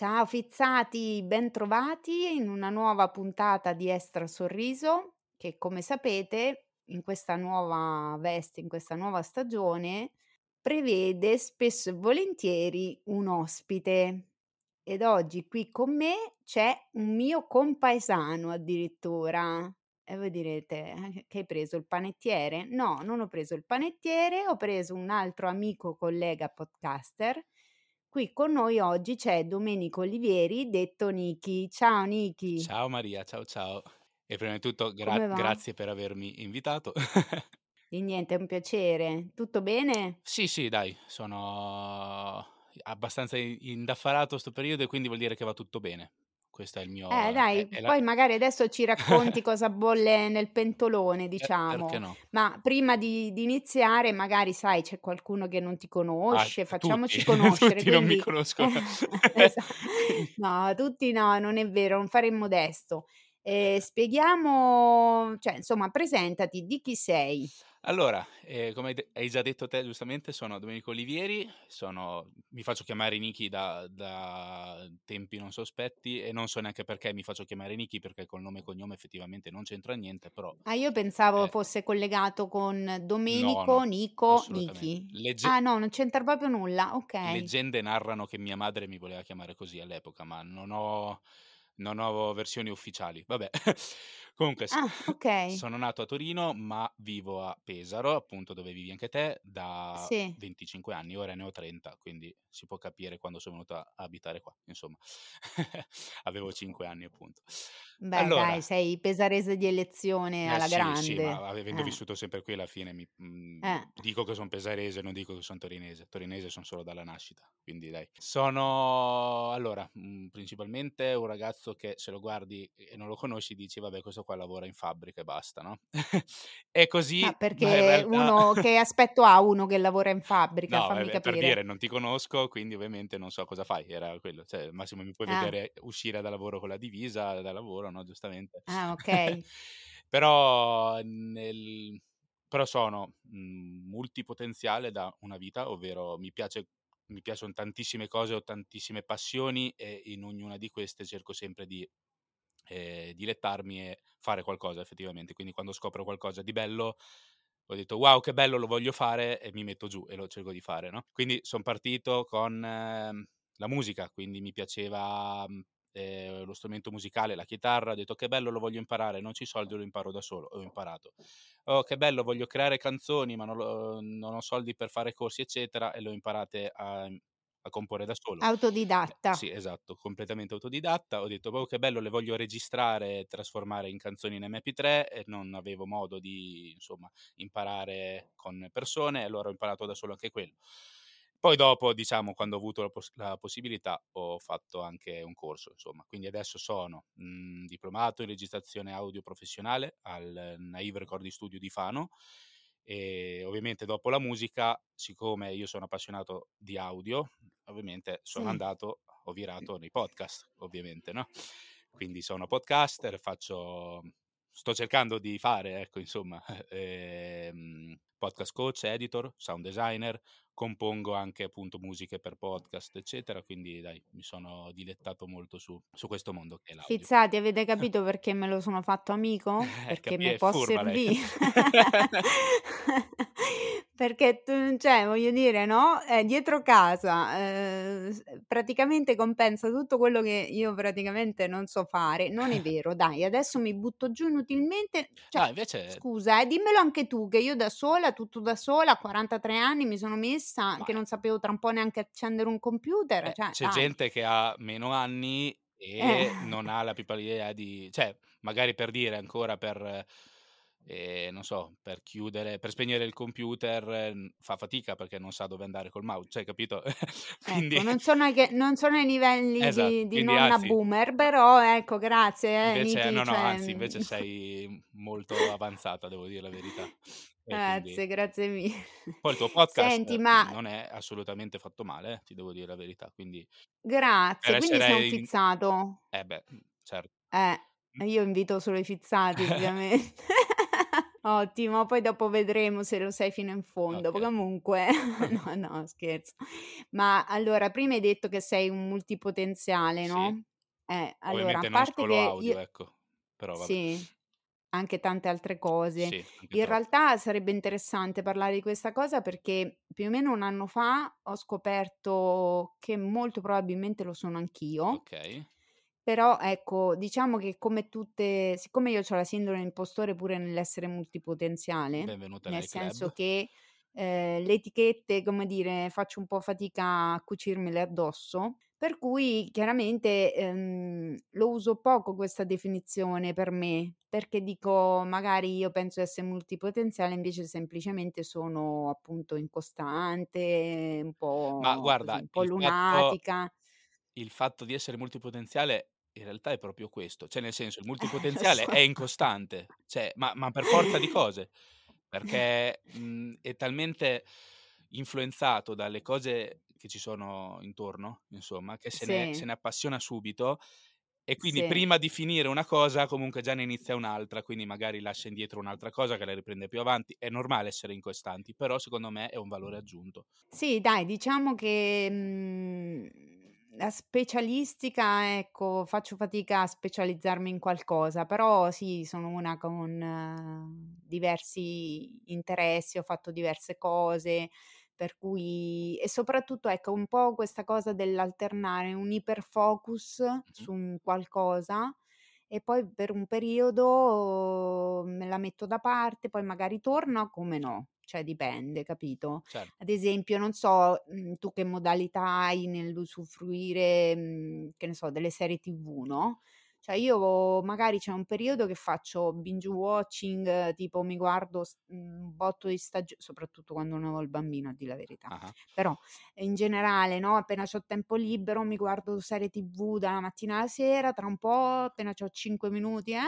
Ciao fizzati, bentrovati in una nuova puntata di Estra Sorriso che come sapete in questa nuova veste, in questa nuova stagione prevede spesso e volentieri un ospite. Ed oggi qui con me c'è un mio compaesano addirittura. E voi direte, eh, che hai preso il panettiere? No, non ho preso il panettiere, ho preso un altro amico collega podcaster Qui con noi oggi c'è Domenico Olivieri, detto Niki. Ciao Niki. Ciao Maria, ciao ciao. E prima di tutto gra- grazie per avermi invitato. Di niente, è un piacere. Tutto bene? Sì, sì, dai, sono abbastanza indaffarato sto periodo e quindi vuol dire che va tutto bene. Questo è il mio... Eh dai, è, è poi la... magari adesso ci racconti cosa bolle nel pentolone, diciamo. Eh, no? Ma prima di, di, iniziare, magari sai, c'è qualcuno che non ti conosce, ah, facciamoci tutti. conoscere. tutti quindi... non mi conoscono. esatto. No, tutti no, non è vero, non fare il modesto. Eh, spieghiamo, cioè, insomma, presentati, di chi sei. Allora, eh, come hai già detto te giustamente, sono Domenico Olivieri, sono, mi faccio chiamare Niki da, da, tempi non sospetti e non so neanche perché mi faccio chiamare Niki perché col nome e cognome effettivamente non c'entra niente, però... Ah, io pensavo eh, fosse collegato con Domenico, no, no, Nico, Niki. Legge- ah no, non c'entra proprio nulla, ok. Leggende narrano che mia madre mi voleva chiamare così all'epoca, ma non ho non ho versioni ufficiali. Vabbè. Comunque, Ah, ok. sono nato a Torino, ma vivo a Pesaro, appunto dove vivi anche te, da Sì. 25 anni, ora ne ho 30, quindi si può capire quando sono venuto a abitare qua, insomma. Avevo 5 anni, appunto. Beh, Allora, dai, sei pesarese di elezione eh alla sì, sì, ma grande. avendo Eh, vissuto sempre qui alla fine mi, mm, eh. dico che sono pesarese, non dico che sono torinese. Torinese sono solo dalla nascita, quindi dai. Sono, allora, mm, principalmente un ragazzo che se lo guardi e non lo conosci dici, vabbè, questo qua lavora in fabbrica e basta, no? È così, Ma ma perché realtà... uno, che aspetto ha uno che lavora in fabbrica? No, Fammi vabbè, per dire, non ti conosco, quindi ovviamente non so cosa fai, era quello. Cioè, massimo mi puoi Ah, vedere uscire da lavoro con la divisa, da lavoro, no? Giustamente. ah, ok. Però, nel... Però sono mh, multipotenziale da una vita, ovvero mi piace mi piacciono tantissime cose, ho tantissime passioni e in ognuna di queste cerco sempre di eh, dilettarmi e fare qualcosa effettivamente. Quindi quando scopro qualcosa di bello ho detto wow che bello lo voglio fare e mi metto giù e lo cerco di fare, no? Quindi sono partito con eh, la musica, quindi mi piaceva eh, lo strumento musicale, la chitarra, ho detto che bello lo voglio imparare, non ci soldi, lo imparo da solo, ho imparato. Oh che bello, voglio creare canzoni ma non, lo, non ho soldi per fare corsi eccetera e le ho imparate a, a comporre da solo. Eh, Autodidatta. sì, esatto, completamente autodidatta. Ho detto, oh, che bello, le voglio registrare e trasformare in canzoni in MP3 e non avevo modo di, insomma, imparare con persone, e allora ho imparato da solo anche quello. Poi dopo, diciamo, quando ho avuto la, poss- la possibilità, ho fatto anche un corso, insomma. Quindi adesso sono mh, diplomato in registrazione audio professionale al Naive Recording Studio di Fano e ovviamente dopo la musica, siccome io sono appassionato di audio, ovviamente sono Sì. andato, ho virato nei podcast, ovviamente, no? Quindi sono podcaster, faccio, sto cercando di fare, ecco, insomma, ehm, podcast coach, editor, sound designer, compongo anche appunto musiche per podcast, eccetera, quindi dai, mi sono dilettato molto su, su questo mondo che è l'audio. Fizzati, avete capito perché me lo sono fatto amico? Eh, Perché mi è può servire. Perché tu, cioè, voglio dire, no? Eh, dietro casa eh, praticamente compensa tutto quello che io praticamente non so fare. Non è vero, dai, adesso mi butto giù inutilmente. Cioè, No, invece, scusa, eh, dimmelo anche tu, che io da sola, tutto da sola, a 43 anni mi sono messa, ma che non sapevo tra un po' neanche accendere un computer. Eh, Cioè, c'è dai. gente che ha meno anni Eh. e non ha la più pallida idea di... cioè, magari per dire ancora per e non so, per chiudere, per spegnere il computer fa fatica perché non sa dove andare col mouse, cioè, capito? quindi... Ecco, non sono, ai, non sono ai livelli esatto, di, di nonna anzi, boomer, però ecco, grazie. Eh, invece, Niti, no, no, cioè... anzi, invece sei molto avanzata, devo dire la verità. Grazie, grazie mille. Poi il tuo podcast Senti, ma non è assolutamente fatto male, eh, ti devo dire la verità, quindi grazie, quindi sei un in... fizzato. Eh beh, certo. Eh, io invito solo i fizzati, ovviamente. Ottimo, poi dopo vedremo se lo sei fino in fondo. Ok. Comunque, no, no, scherzo. Ma allora, prima hai detto che sei un multipotenziale, Sì. no? Eh, allora, a non parte solo che audio, io... ecco, però vabbè. Sì, anche tante altre cose. Sì, In realtà sarebbe interessante parlare di questa cosa perché più o meno un anno fa ho scoperto che molto probabilmente lo sono anch'io. Ok, Però ecco, diciamo che come tutte, siccome io ho la sindrome dell'impostore pure nell'essere multipotenziale, benvenuta nel nel senso club. che eh, le etichette, come dire, faccio un po' fatica a cucirmele addosso, per cui chiaramente ehm, lo uso poco questa definizione per me, perché dico magari io penso di essere multipotenziale, invece semplicemente sono appunto incostante, un Ma po' così, guarda, un po' il fatto lunatica. il fatto di essere multipotenziale in realtà è proprio questo, cioè nel senso il multipotenziale so. è incostante, cioè ma ma per forza di cose, perché, mhmm, è talmente influenzato dalle cose che ci sono intorno, insomma, che se ne se Sì, ne appassiona subito e quindi sì. prima di finire una cosa comunque già ne inizia un'altra, quindi magari lascia indietro un'altra cosa che la riprende più avanti. È normale essere incostanti, però secondo me è un valore aggiunto. Sì, dai, diciamo che, mhmm, la specialistica, ecco, faccio fatica a specializzarmi in qualcosa, però sì, sono una con diversi interessi, ho fatto diverse cose, per cui e soprattutto, ecco, un po' questa cosa dell'alternare un iperfocus su un qualcosa e poi per un periodo me la metto da parte, poi magari torno, come no, cioè dipende, capito? Certo. Ad esempio, non so, mhmm, tu che modalità hai nell'usufruire, mhmm, che ne so, delle serie TV, no, cioè io magari c'è un periodo che faccio binge watching, tipo mi guardo mhmm, un botto di stagio soprattutto quando non ho il bambino, a dir la verità. Ah-ah. Però in generale, no, appena c'ho tempo libero mi guardo serie TV dalla mattina alla sera, tra un po' appena c'ho 5 minuti, eh,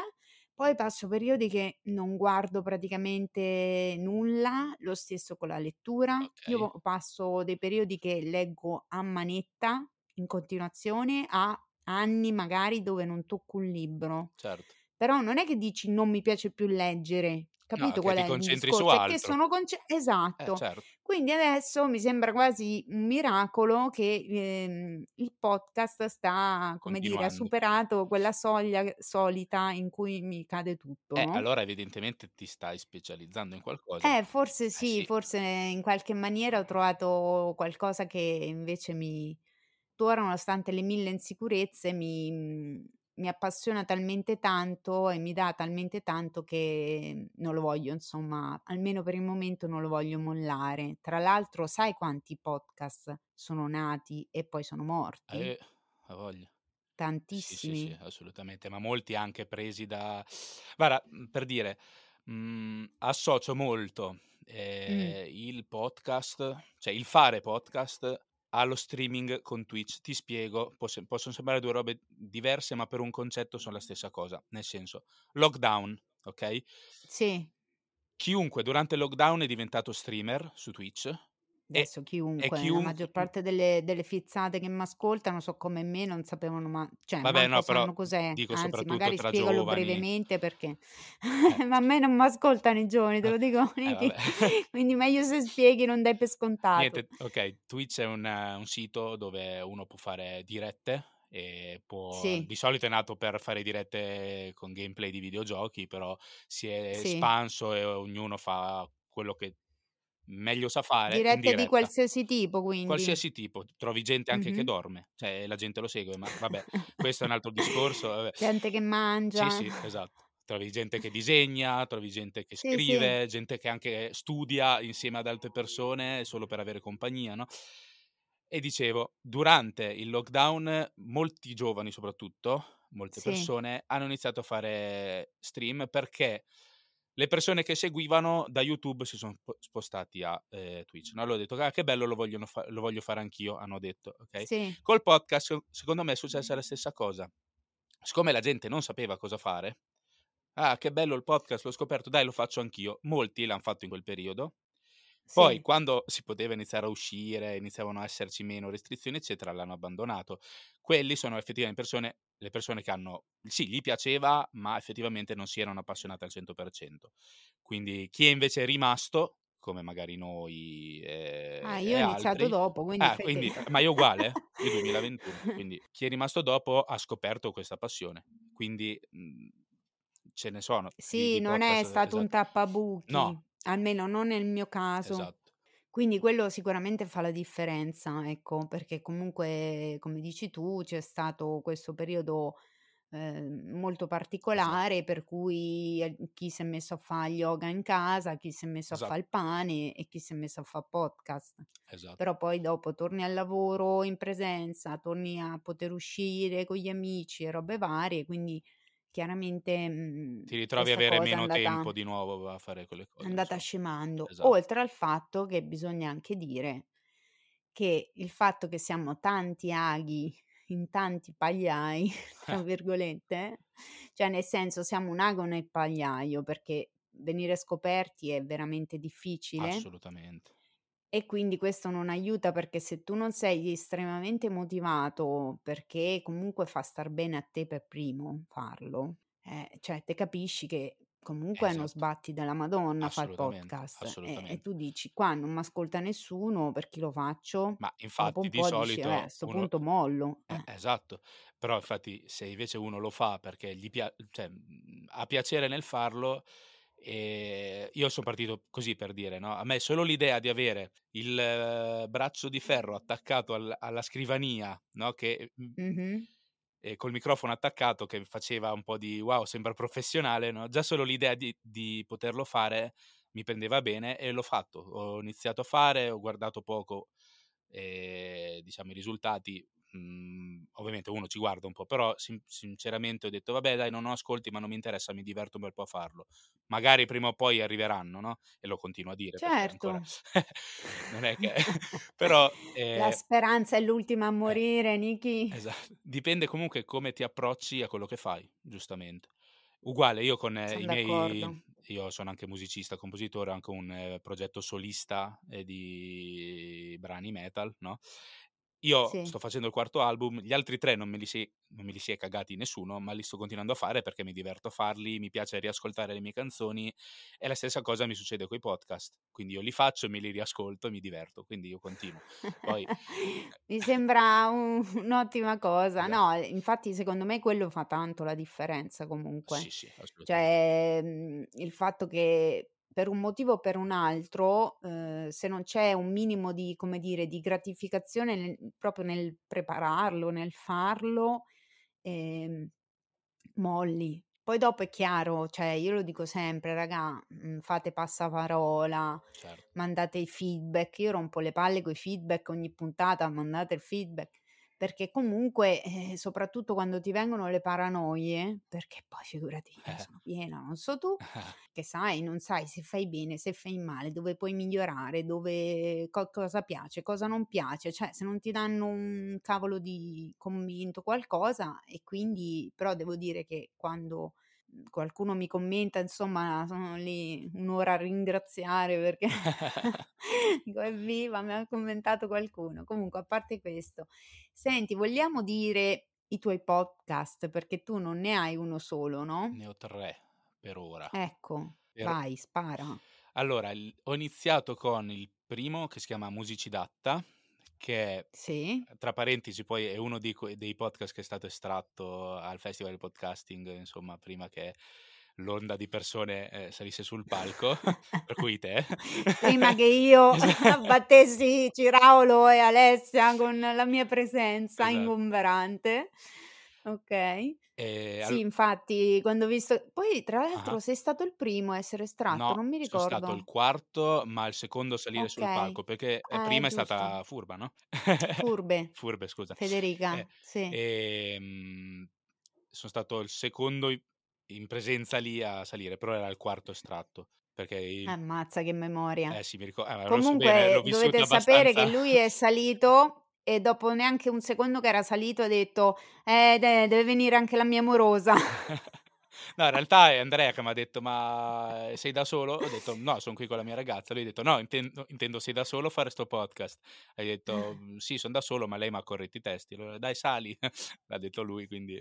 poi passo periodi che non guardo praticamente nulla, lo stesso con la lettura. Io Okay, vo passo dei periodi che leggo a manetta in continuazione, a anni magari dove non tocco un libro. certo. Però non è che dici: "Non mi piace più leggere", capito che qual è il concentri su discorso? Che sono conce Eh, esatto. certo, Quindi adesso mi sembra quasi un miracolo che, ehm, il podcast sta come dire, ha superato quella soglia solita in cui mi cade tutto, Eh, no? allora evidentemente ti stai specializzando in qualcosa. Eh, forse Eh sì, sì, forse in qualche maniera ho trovato qualcosa che invece mi tuttora, nonostante le mille insicurezze, mi mhmm, mi appassiona talmente tanto e mi dà talmente tanto che non lo voglio insomma, almeno per il momento non lo voglio mollare. Tra l'altro sai quanti podcast sono nati e poi sono morti? eh, a voglia. Sì, sì, sì, Tantissimi. assolutamente, ma molti anche presi da guarda, mhmm, per dire, mhmm, associo molto, Mh, ehm, il podcast, cioè il fare podcast allo streaming con Twitch. Ti spiego, sem possono sembrare 2 robe diverse, ma per un concetto son la stessa cosa. Nel senso, lockdown, okay, sì. chiunque durante il lockdown è diventato streamer su Twitch e Adesso e chiunque, la chiunque maggior mh, parte delle delle fizzate che m'ascoltano so' come me, non sapevano ma cioè vabbè no, però cos'è, dico anzi magari spiegalo giovani. brevemente perché Eh, ma a me non m'ascoltano i giovani, te lo dico eh quindi meglio se spieghi, non dai per scontato. Niente, okay, Twitch è un un sito dove uno può fare dirette e può Sì, di solito è nato per fare dirette con gameplay di videogiochi, però si è sì. espanso e ognuno fa quello che meglio sa fare Dirette di diretta. qualsiasi tipo quindi. Qualsiasi tipo, trovi gente anche che Mh-mh. dorme, cioè la gente lo segue, ma vabbè, questo è un altro discorso, vabbè. Gente che Sì, mangia. sì, esatto. Trovi gente che disegna, trovi gente che Sì, sì, scrive, gente che anche studia insieme ad altre persone solo per avere compagnia, no, e dicevo, durante il lockdown molti giovani soprattutto, molte sì. persone, hanno iniziato a fare stream perché le persone che seguivano da YouTube si sono spo- spostati a eh, Twitch. No? Allora ho detto, ah, che bello, lo, vogliono fa- lo voglio fare anch'io, hanno detto. ok? Sì. Col podcast, secondo me è successa la stessa cosa. Siccome la gente non sapeva cosa fare, ah, che bello il podcast, l'ho scoperto, dai, lo faccio anch'io. Molti l'hanno fatto in quel periodo. Poi, Sì. quando si poteva iniziare a uscire, iniziavano a esserci meno restrizioni, eccetera, l'hanno abbandonato. Quelli sono effettivamente persone, le persone che hanno, sì, gli piaceva, ma effettivamente non si erano appassionate al 100%. Quindi chi è invece rimasto, come magari noi eh, Ah, e io ho iniziato altri, dopo, quindi ah, quindi, ma io uguale, io 2021, quindi chi è rimasto dopo ha scoperto questa passione. Quindi mh, ce ne sono di, Sì, di non è podcast, stato un esatto. tappabuchi, No, almeno non nel mio caso. esatto, Quindi quello sicuramente fa la differenza, ecco, perché comunque, come dici tu, c'è stato questo periodo ehm, molto esatto, particolare per cui eh, chi si è messo a fare yoga in casa, chi si è messo a esatto, fare il pane e chi si è messo a fare podcast. esatto. Però poi dopo torni al lavoro in presenza, torni a poter uscire con gli amici e robe varie, quindi chiaramente mh, Ti ritrovi a avere è meno andata, tempo di nuovo a fare quelle è cose, andata insomma. scemando. Esatto, Oltre al fatto che bisogna anche dire che il fatto che siamo tanti aghi in tanti pagliai, tra virgolette, cioè nel senso siamo un ago nel pagliaio perché venire scoperti è veramente difficile assolutamente. E quindi questo non aiuta perché se tu non sei estremamente motivato perché comunque fa star bene a te per primo farlo, eh, cioè te capisci che comunque Esatto, sbatti della Madonna fa il podcast e, e tu dici qua non mi ascolta nessuno per chi lo faccio, Ma infatti di dici eh, a solito sto uno punto mollo. eh, eh. esatto, però infatti se invece uno lo fa perché gli pia cioè, mhmm, ha piacere nel farlo, ehm, io son partito così per dire, no, a me solo l'idea di avere il eh, braccio di ferro attaccato al alla scrivania, no, che, mhmm Mhm. e col microfono attaccato che faceva un po' di wow, sembra professionale, no? Già solo l'idea di, di poterlo fare mi prendeva bene e l'ho fatto. Ho iniziato a fare, ho guardato poco, eh, diciamo, i risultati. Mm, ovviamente uno ci guarda un po', però sin- sinceramente ho detto, vabbè, dai, non ho ascolti, ma non mi interessa, mi diverto un bel po' a farlo. Magari prima o poi arriveranno, no? E lo continuo a dire ancora Certo. non è che... però... La eh, speranza è l'ultima a eh, morire, Niki. Esatto. Dipende comunque come ti approcci a quello che fai, giustamente. Uguale, io con eh, i d'accordo. miei, io sono anche musicista, compositore, ho anche un eh, progetto solista eh, di brani metal, no? Io Sì. sto facendo il quarto album, gli altri tre non me li si, non me li si è cagati nessuno, ma li sto continuando a fare perché mi diverto a farli, mi piace riascoltare le mie canzoni e la stessa cosa mi succede con i podcast. Quindi io li faccio, me li riascolto e mi diverto, quindi io continuo. Poi, Mi sembra un- un'ottima cosa. esatto. No, infatti secondo me quello fa tanto la differenza comunque. Sì, sì. Cioè, mhmm, il fatto che per un motivo o per un altro, uhm, se non c'è un minimo di, come dire, di gratificazione nel proprio nel prepararlo, nel farlo, ehm, molli. Poi dopo è chiaro, cioè io lo dico sempre: "Raga, mhmm, fate passaparola, Certo. mandate i feedback." Io rompo le palle coi feedback ogni puntata, mandate il feedback, perché comunque, eh, soprattutto quando ti vengono le paranoie, perché poi figurati, ne sono piena, non so tu, che sai, non sai se fai bene, se fai male, dove puoi migliorare, dove co cosa piace, cosa non piace, cioè se non ti danno un cavolo di commento, qualcosa e quindi però devo dire che quando, qualcuno mi commenta, insomma, sono lì 1 ora a ringraziare perché dico: "Evviva, mi ha commentato qualcuno." Comunque a parte questo, senti, vogliamo dire i tuoi podcast, perché tu non ne hai uno solo, no? Ne ho 3 per ora. Ecco, Per vai, spara. allora, ho iniziato con il primo che si chiama Musicidatta, che Sì. tra parentesi poi è uno di que dei podcast che è stato estratto al Festival del Podcasting, insomma, prima che l'onda di persone, ehm, salisse sul palco, per cui te. Prima che io Esa abbattessi Ciraulo e Alessia con la mia presenza Esatto. ingombrante. Ehm, Sì, al infatti quando ho visto poi tra l'altro ah-ah. sei stato il primo a essere estratto, No, non mi son stato il ricordo. quarto, ma il secondo a salire sul Okay. palco, perché, ehm, Ah, è prima è giusto. stata Furba, no? Furbe. Furbe, scusa. Eh, Federica, sì. ehm, son stato il secondo in presenza lì a salire, però era il quarto estratto. Perché il Ammazza che memoria. Eh sì, mi ricor eh, so bene, Comunque vissuto dovete sapere che lui è salito e dopo neanche un secondo che era salito ha detto: "Eh, de deve venire anche la mia morosa." No, in realtà è Andrea che m'ha detto: "Ma sei da solo?" Ho detto: "No, son qui con la mia ragazza." Lui ha detto: "No, intendo intendo sei da solo a fare 'sto podcast?" Hai detto: "Mhmm, sì, son da solo, ma lei m'ha corretto i testi." Allora: "Dai sali." L'ha detto lui, quindi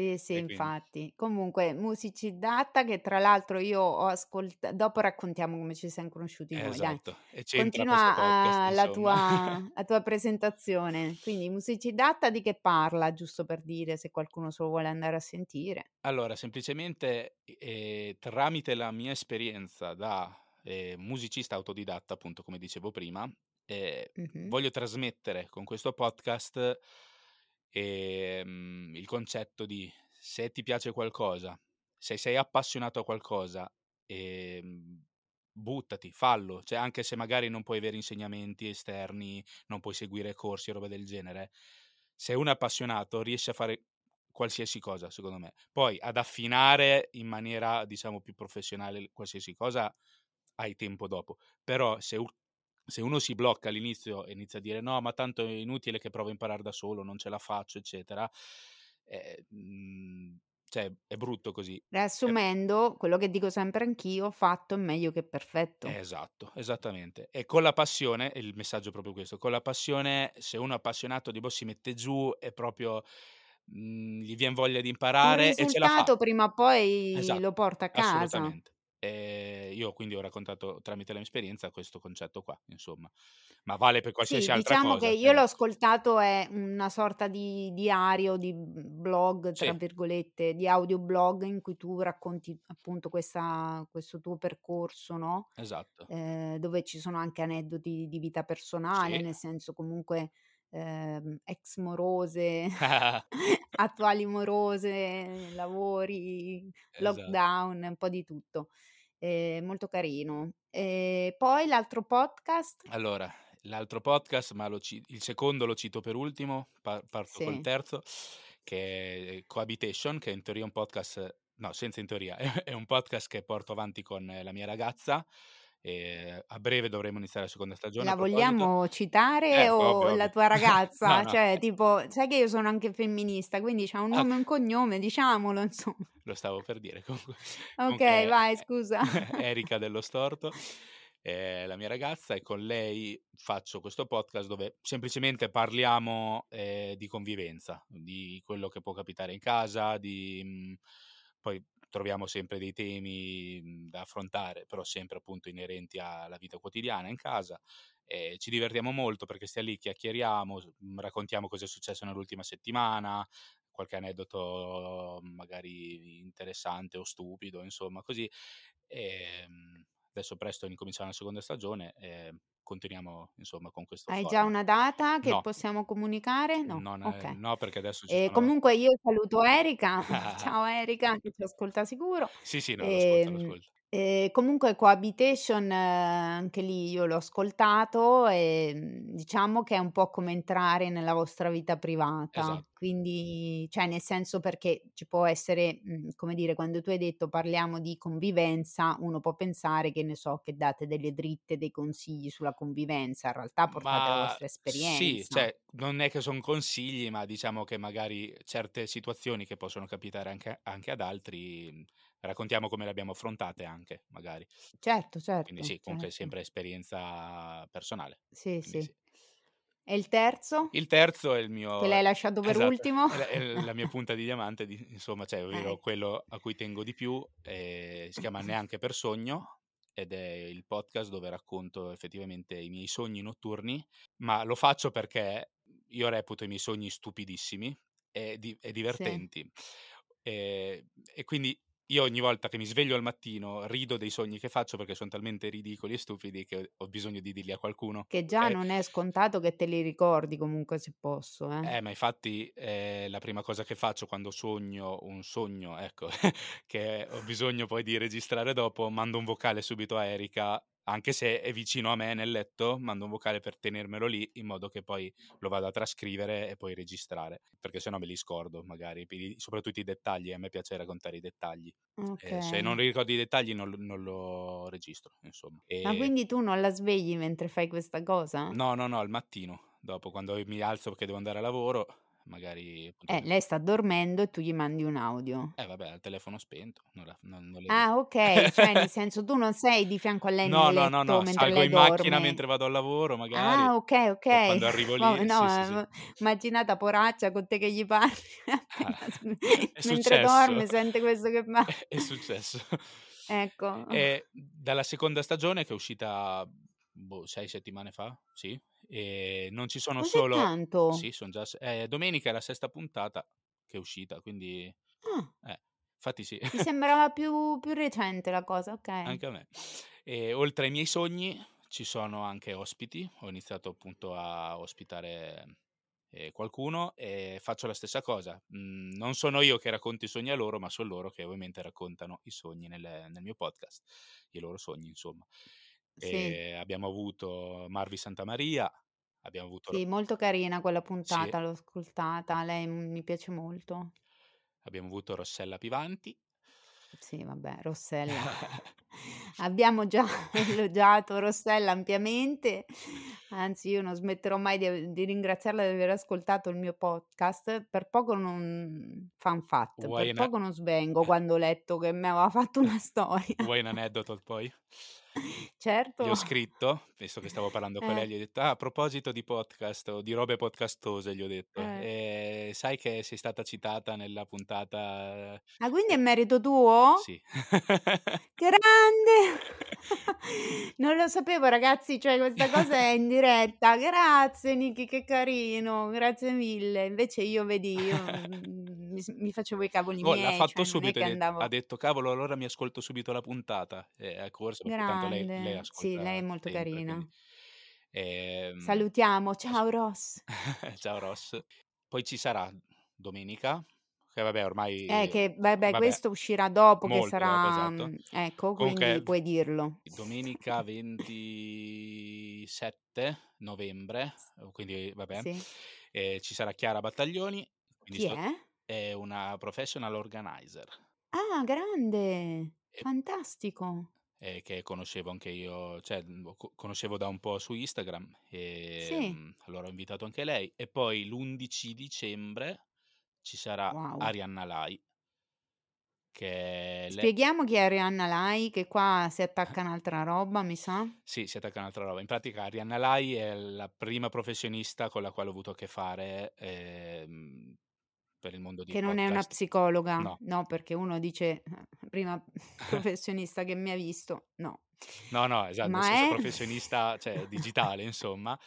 Sì, sì, e quindi infatti. Comunque Musicidatta che tra l'altro io ho ascolt dopo raccontiamo come ci siam conosciuti noi, dai. Esatto, e c'entra questo podcast, Continua, la insomma. tua la tua presentazione. Quindi Musicidatta di che parla? Giusto per dire, se qualcuno se lo vuole andare a sentire. Allora, semplicemente, i ehm, tramite la mia esperienza da, ehm, musicista autodidatta, appunto, come dicevo prima, ehm, Mh-mh. voglio trasmettere con questo podcast, ehm, il concetto di: se ti piace qualcosa, se sei appassionato a qualcosa, ehm, buttati, fallo. Cioè, anche se magari non puoi avere insegnamenti esterni, non puoi seguire corsi o robe del genere, se uno è appassionato riesce a fare qualsiasi cosa, secondo me. Poi ad affinare in maniera, diciamo, più professionale qualsiasi cosa hai tempo dopo. Però se se uno si blocca all'inizio e inizia a dire: "No, ma tanto è inutile che provo a imparar da solo, non ce la faccio", eccetera, eh, mhmm, cioè è brutto così. E Riassumendo, quello che dico sempre anch'io: fatto è meglio che perfetto. Esatto, esattamente. E con la passione il messaggio è proprio questo, con la passione se uno è appassionato di boh, si mette giù e proprio, mhmm, gli vien voglia di imparare e ce la fa. risultato prima o poi lo Esatto, porta a casa. assolutamente. Ehm, io quindi ho raccontato tramite la mia esperienza questo concetto qua, insomma. Ma vale per Sì, qualsiasi altra diciamo che cosa, io cioè l'ho ascoltato, è una sorta di diario, di "blog" tra Sì. virgolette, di audioblog in cui tu racconti appunto questa questo tuo percorso, no, Esatto. ehm, dove ci sono anche aneddoti di vita personale, Sì. nel senso comunque, ehm, ex morose, attuali morose, lavori, Esa lockdown, un po' di tutto. Ehm, molto carino. E poi l'altro podcast? Allora, l'altro podcast, ma ci il secondo lo cito per ultimo, pa parto col Sì. terzo, che è Cohabitation, che in teoria è un podcast no, senza in teoria, è un podcast che porto avanti con la mia ragazza, ehm, a breve dovremmo iniziare la seconda stagione La vogliamo citare Certo, o ovvio, la ovvio. tua No, ragazza? no. Cioè tipo sai che io sono anche femminista, quindi c'ha un nome e Oka un cognome, diciamolo insomma. Lo stavo per dire comunque. Okay, Comunque vai è scusa. Erica dello Storto, è la mia ragazza e con lei faccio questo podcast dove semplicemente parliamo, ehm, di convivenza, di quello che può capitare in casa, di mhmm, poi troviamo sempre dei temi, mhmm, da affrontare, però sempre appunto inerenti alla vita quotidiana in casa, e ci divertiamo molto perché stia lì, chiacchieriamo, mhmm, raccontiamo cosa è successo nell'ultima settimana, qualche aneddoto magari interessante o stupido, insomma così. Ehm, adesso presto incominciamo la seconda stagione e continuiamo insomma con questo Hai già format. una data che No. possiamo comunicare? No, Non okay. no, perché adesso ci E sono comunque io saluto Erica, ciao Erica che ci ascolta sicuro. Sì, sì, no, lo ascolta, lo Ehm, e comunque Cohabitation anche lì io l'ho ascoltato, ehm, diciamo che è un po' come entrare nella vostra vita privata. Esatto. Quindi cioè nel senso perché ci può essere, mhmm, come dire, quando tu hai detto: "Parliamo di convivenza", uno può pensare, che ne so, che date delle dritte, dei consigli sulla convivenza, in realtà portate la Ma vostra sì, esperienza. cioè non è che son consigli, ma diciamo che magari certe situazioni che possono capitare anche anche ad altri, mhmm, raccontiamo come le abbiamo affrontate anche, magari. Certo, Quindi certo, sì, comunque certo. sempre esperienza personale. Sì, Quindi sì. sì. E il terzo? Il terzo è il Che mio l'hai lasciato per esatto, ultimo. è la è la mia punta di diamante di insomma, cioè ovvero Eh. quello a cui tengo di più, ehm, si chiama "Neanche per sogno" ed è il podcast dove racconto effettivamente i miei sogni notturni, ma lo faccio perché io reputo i miei sogni stupidissimi e di e Sì. divertenti. Ehm, e quindi io ogni volta che mi sveglio al mattino rido dei sogni che faccio perché son talmente ridicoli e stupidi che ho bisogno di dirli a qualcuno, Che già okay? non è scontato che te li ricordi comunque se posso, eh. Eh, ma infatti, ehm, la prima cosa che faccio quando sogno un sogno, ecco, che ho bisogno poi di registrare dopo, mando un vocale subito a Erica anche se è vicino a me nel letto, mando un vocale per tenermelo lì in modo che poi lo vado a trascrivere e poi registrare, perché sennò me li scordo magari, soprattutto i dettagli, a me piace raccontare i dettagli. Okay. Eh, se non ricordo i dettagli non, non lo registro, insomma. E... Ma quindi tu non la svegli mentre fai questa cosa? No, no, no, al mattino, dopo quando mi alzo perché devo andare a lavoro, magari... Eh, lei sta dormendo e tu gli mandi un audio. Eh vabbè, al telefono spento. Non la, non, non ah, ok, cioè nel senso tu non sei di fianco a lei no, no, no, no, salgo in dorme. macchina mentre vado al lavoro magari. Ah, ok, ok. quando arrivo lì, no, no, sì, sì, sì. immaginata poraccia con te che gli parli ah, mentre dorme, sente questo che fa. È successo. Ecco. E dalla seconda stagione che è uscita boh, sei settimane fa, sì, e non ci sono Così solo... tanto? Sì, sono già... Eh, domenica è la sesta puntata che è uscita, quindi... Ah. Eh, infatti sì. Mi sembrava più, più recente la cosa, ok. Anche a me. E oltre ai miei sogni ci sono anche ospiti, ho iniziato appunto a ospitare eh, qualcuno e faccio la stessa cosa. Mm, non sono io che racconto i sogni a loro, ma sono loro che ovviamente raccontano i sogni nel, nel mio podcast, i loro sogni insomma. Sì. abbiamo avuto Marvi Santamaria, abbiamo avuto... Sì, molto carina quella puntata, sì. l'ho ascoltata, lei mi piace molto. Abbiamo avuto Rossella Pivanti. Sì, vabbè, Rossella. Abbiamo già elogiato Rossella ampiamente, anzi io non smetterò mai di, di, ringraziarla di aver ascoltato il mio podcast. Per poco non fan fact, Vuoi per poco non svengo quando ho letto che mi aveva fatto una storia. Vuoi un aneddoto poi? Certo. Gli ho scritto, visto che stavo parlando con lei, gli ho detto, ah, a proposito di podcast o di robe podcastose, gli ho detto, Eh. "Eh, sai che sei stata citata nella puntata... Ah, quindi è eh, merito tuo? Sì. Grande! Non lo sapevo ragazzi, cioè questa cosa è in diretta. Grazie Niki, che carino, grazie mille. Invece io vedi, io mm, mi, mi facevo i cavoli Oh, l'ha miei, fatto cioè è subito, che ha detto, andavo... ha detto, cavolo, allora mi ascolto subito la puntata. E ha corso perché tanto lei, lei Grande. Sì, ascolta lei è molto sempre, carina. quindi... Ehm, Salutiamo, ciao Ross. Ciao Ross. Poi ci sarà domenica, che vabbè Eh, ormai... che vabbè, Vabbè, questo uscirà dopo, che molto dopo, sarà... esatto. mm, Ecco, quindi Comunque, puoi dirlo. domenica 27 novembre, quindi vabbè, Sì. eh, ci sarà Chiara Battaglioni, quindi Chi sto- è? È una professional organizer. Ah, grande, E fantastico. eh, che conoscevo anche io, cioè lo co- conoscevo da un po' su Instagram e Sì, mm, allora ho invitato anche lei e poi l'11 dicembre ci sarà wow. Arianna Lai che Spieghiamo chi è Arianna Lai, che qua si attacca un'altra roba, mi sa. sì, si attacca un'altra roba. In pratica Arianna Lai è la prima professionista con la quale ho avuto a che fare ehm, per il mondo di Che non è una podcast. psicologa, No, no, perché uno dice "Eh, prima professionista che mi ha visto, no. No, no, esatto, nel Ma senso è... professionista, cioè digitale, insomma.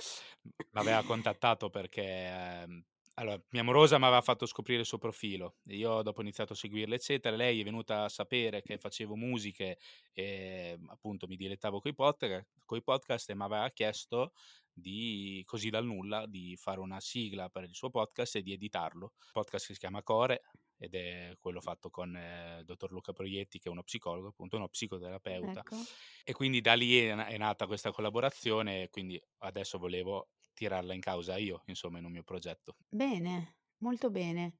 M'aveva contattato perché, ehm, allora, mia morosa mi aveva fatto scoprire il suo profilo. Io dopo ho iniziato a seguirla, eccetera. Lei è venuta a sapere che facevo musiche e appunto mi dilettavo coi podcast, coi podcast e mi aveva chiesto di, così dal nulla, di fare una sigla per il suo podcast e di editarlo. Il podcast che si chiama Core ed è quello fatto con il eh, dottor Luca Proietti, che è uno psicologo, appunto uno psicoterapeuta. Ecco. E quindi da lì è, è nata questa collaborazione quindi adesso volevo tirarla in causa io, insomma, in un mio progetto. Bene, molto bene.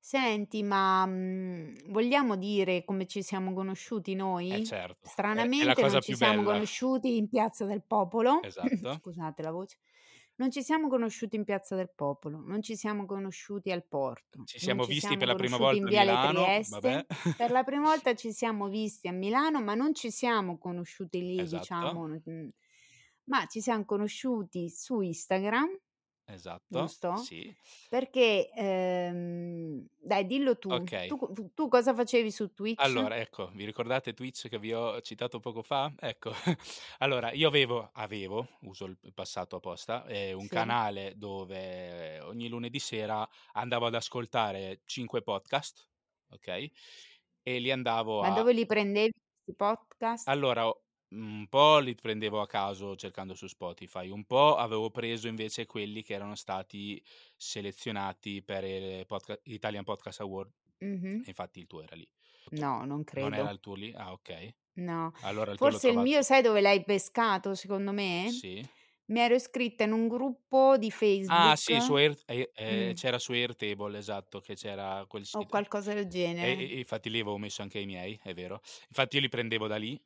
Senti, ma mm, vogliamo dire come ci siamo conosciuti Eh noi? certo, è, è la Stranamente cosa non ci più siamo bella. conosciuti in Piazza del Popolo. Esatto. Scusate la voce. Non ci siamo conosciuti in Piazza del Popolo, non ci siamo conosciuti al porto, Ci non siamo ci visti siamo per la prima conosciuti in volta a Viale Milano, Trieste. vabbè. Per la prima volta ci siamo visti a Milano, ma non ci siamo conosciuti lì, Esatto, diciamo, mm, ma ci siamo conosciuti su Instagram, esatto, giusto? sì. Perché, ehm, dai, dillo tu. Ok. Tu, tu cosa facevi su Twitch? Allora, ecco, vi ricordate Twitch che vi ho citato poco fa? Ecco, allora, io avevo, avevo, uso il passato apposta, eh, un Sì. canale dove ogni lunedì sera andavo ad ascoltare 5 podcast, ok? E li andavo Ma a... dove li prendevi questi podcast? Allora, un po' li prendevo a caso cercando su Spotify, un po' avevo preso invece quelli che erano stati selezionati per il podca- Italian Podcast Award, Mhm. e infatti il tuo era lì. No, non Non era credo. il tuo lì? Ah, ok. No. Allora il Forse il mio sai dove l'hai pescato secondo me? Sì. Mi ero iscritta in un gruppo di Ah Facebook sì, su Air e ehm, mh. c'era su Airtable, esatto, che c'era quel O sito. qualcosa del E genere. e infatti lì avevo messo anche i miei, è vero. Infatti io li prendevo da lì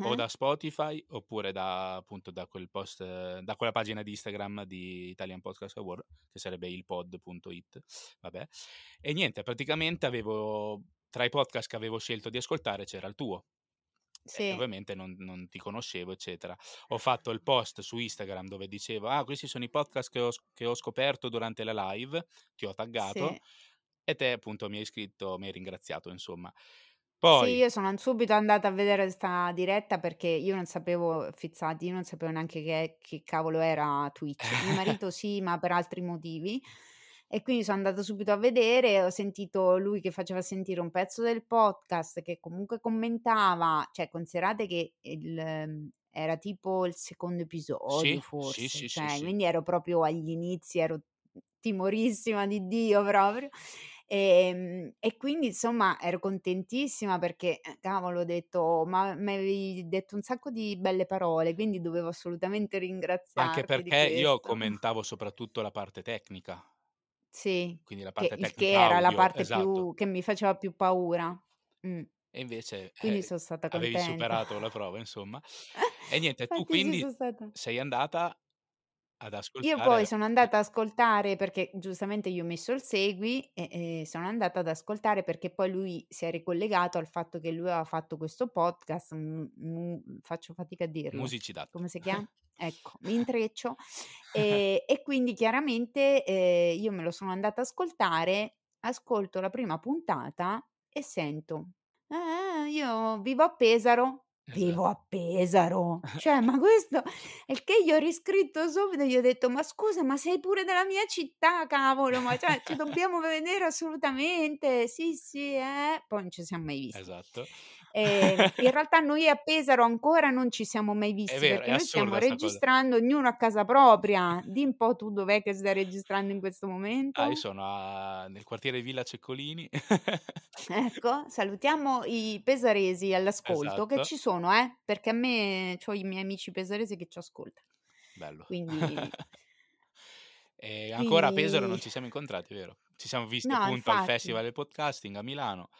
o Ah-ah. da Spotify oppure da appunto da quel post da quella pagina di Instagram di Italian Podcast Award, che sarebbe ilpod.it, vabbè. E niente, praticamente avevo tra i podcast che avevo scelto di ascoltare c'era il tuo. Sì. ovviamente non non ti conoscevo, eccetera. Ho fatto il post su Instagram dove dicevo: "Ah, questi sono i podcast che ho che ho scoperto durante la live", ti ho taggato Sì. e te appunto mi hai scritto mi hai ringraziato insomma. Sì, Poi io sono subito andata a vedere 'sta diretta perché io non sapevo Fizzati, io non sapevo neanche che che cavolo era Twitch. Mio marito sì, ma per altri motivi. E quindi so andata subito a vedere, ho sentito lui che faceva sentire un pezzo del podcast, che comunque commentava, cioè considerate che il era tipo il secondo episodio Sì, sì, forse, sì, sì, cioè sì. quindi ero proprio agli inizi, ero timorissima di Dio proprio. Ehm, e quindi insomma ero contentissima perché, eh, cavolo ho detto: "Ma m'avevi detto un sacco di belle parole, quindi dovevo assolutamente Anche ringraziarti di perché io questo." commentavo soprattutto la parte tecnica. Sì, Quindi la che parte che tecnica era la audio, parte esatto. più che mi faceva più paura. Mh. E invece, Quindi eh, so' stata avevi superato la prova insomma. E niente, tu quindi sei andata ad Io poi ascoltare sono andata a ascoltare perché giustamente gli ho messo il segui e e sono andata ad ascoltare perché poi lui si è ricollegato al fatto che lui aveva fatto questo podcast, mhmm, mhmm, faccio fatica a dirlo. Musicidat. Come si chiama? Ecco, mi intreccio. Ehm, e quindi chiaramente, ehm, io me lo sono andata a ascoltare, ascolto la prima puntata e sento: "Ah, ah, io vivo a Pesaro." Esa Vivo a Pesaro? Cioè, ma questo il che gli ho riscritto subito, gli ho detto: "Ma scusa, ma sei pure della mia città, cavolo, ma cioè ci dobbiamo vedere assolutamente." "Sì, sì, eh." Poi non ci siam mai visti. Esatto. Ehm, in realtà noi a Pesaro ancora non ci siamo mai visti vero, perché noi stiamo 'sta cosa. registrando ognuno a casa propria. Dì un po' tu dov'è che stai registrando in questo Ah, io momento? sono a nel quartiere Villa Ceccolini. Ecco, salutiamo i pesaresi all'ascolto che Esatto. ci sono, eh, perché a me c'ho i miei amici pesaresi che ci ascoltano. Bello. Quindi E ancora a Pesaro non quindi ci siamo incontrati, vero? Ci siamo visti No, appunto al infatti. Festival del Podcasting a Milano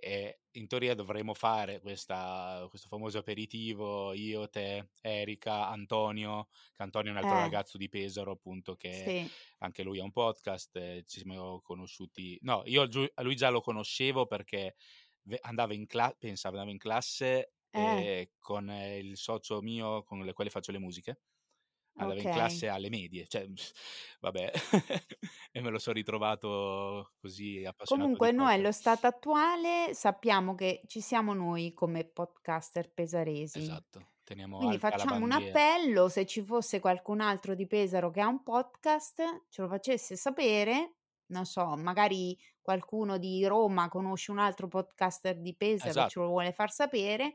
e in teoria dovremmo fare questa questo famoso aperitivo io, te, Erika, Antonio, che Antonio è un altro Eh. ragazzo di Pesaro appunto che Sì. anche lui ha un podcast, e ci siamo conosciuti no, io a lui già lo conoscevo perché andava in cla pensa, andava in classe, Eh. ehm, con il socio mio con le quale faccio le musiche. Andava in Okay. classe alle medie, cioè vabbè, e me lo son ritrovato così appassionato Comunque noi allo stato attuale sappiamo che ci siamo noi come podcaster pesaresi. Esatto, teniamo Quindi facciamo un appello, se ci fosse qualcun altro di Pesaro che ha un podcast, ce lo facesse sapere, non so, magari qualcuno di Roma conosce un altro podcaster di Pesaro e ce lo Esatto. vuole far sapere,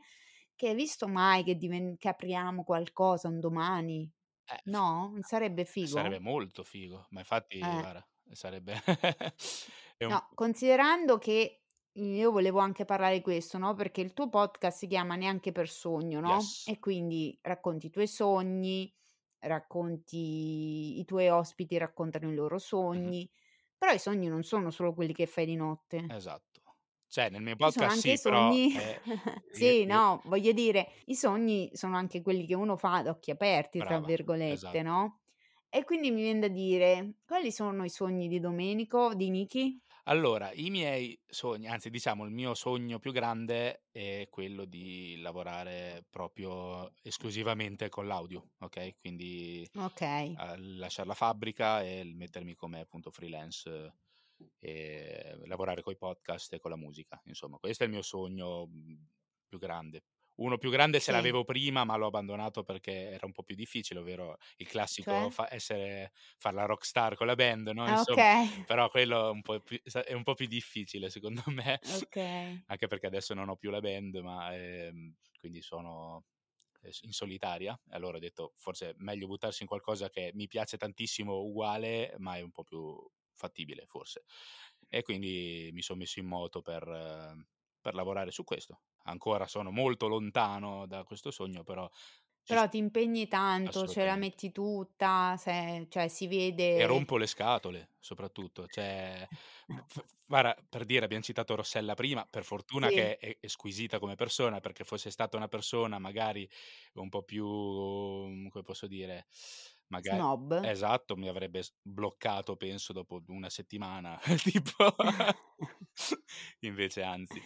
che visto mai che diven che apriamo qualcosa un domani, Eh, no, non sarebbe sarebbe figo? molto figo, ma infatti Eh. guarda, sarebbe è un No, considerando che io volevo anche parlare di questo, no, perché il tuo podcast si chiama "Neanche per sogno", no, Yes. e quindi racconti i tuoi sogni, racconti i tuoi ospiti raccontano i loro Mh-mh. sogni, però i sogni non sono solo quelli che fai di notte. Esatto. Cioè nel mio Ci sono podcast anche i sì, però, sogni io sì, io no, voglio dire, i sogni sono anche quelli che uno fa ad occhi aperti, tra Brava, virgolette, esatto. no, e quindi mi vien da dire: quali sono i sogni di Domenico di Nichi? Allora, i miei sogni anzi diciamo il mio sogno più grande è quello di lavorare proprio esclusivamente con l'audio, okay, quindi, Okay. uhm, lasciar la fabbrica e mettermi come appunto freelance e lavorare coi podcast e con la musica. Insomma, questo è il mio sogno, mhmm, più grande. Uno più grande ce Sì. l'avevo prima, ma l'ho abbandonato perché era un po' più difficile, ovvero il classico Cioè? fa essere far la rockstar con la band, no, Ah, insomma, okay. però quello è un po' più è un po' più difficile secondo me, Okay. anche perché adesso non ho più la band, ma, ehm, quindi sono, s in solitaria allora ho detto: "Forse è meglio buttarsi in qualcosa che mi piace tantissimo uguale, ma è un po' più fattibile forse." E quindi mi son messo in moto per per lavorare su questo. Ancora sono molto lontano da questo sogno, però Però ti impegni tanto, ce la metti tutta, se cioè si E vede rompo le scatole soprattutto, cioè f guarda, per dire abbiam citato Rossella prima, per fortuna Sì. che è è squisita come persona, perché fosse stata una persona magari un po' più, come posso dire, maga Snob? esatto, mi avrebbe bloccato penso dopo 1 settimana, tipo invece anzi.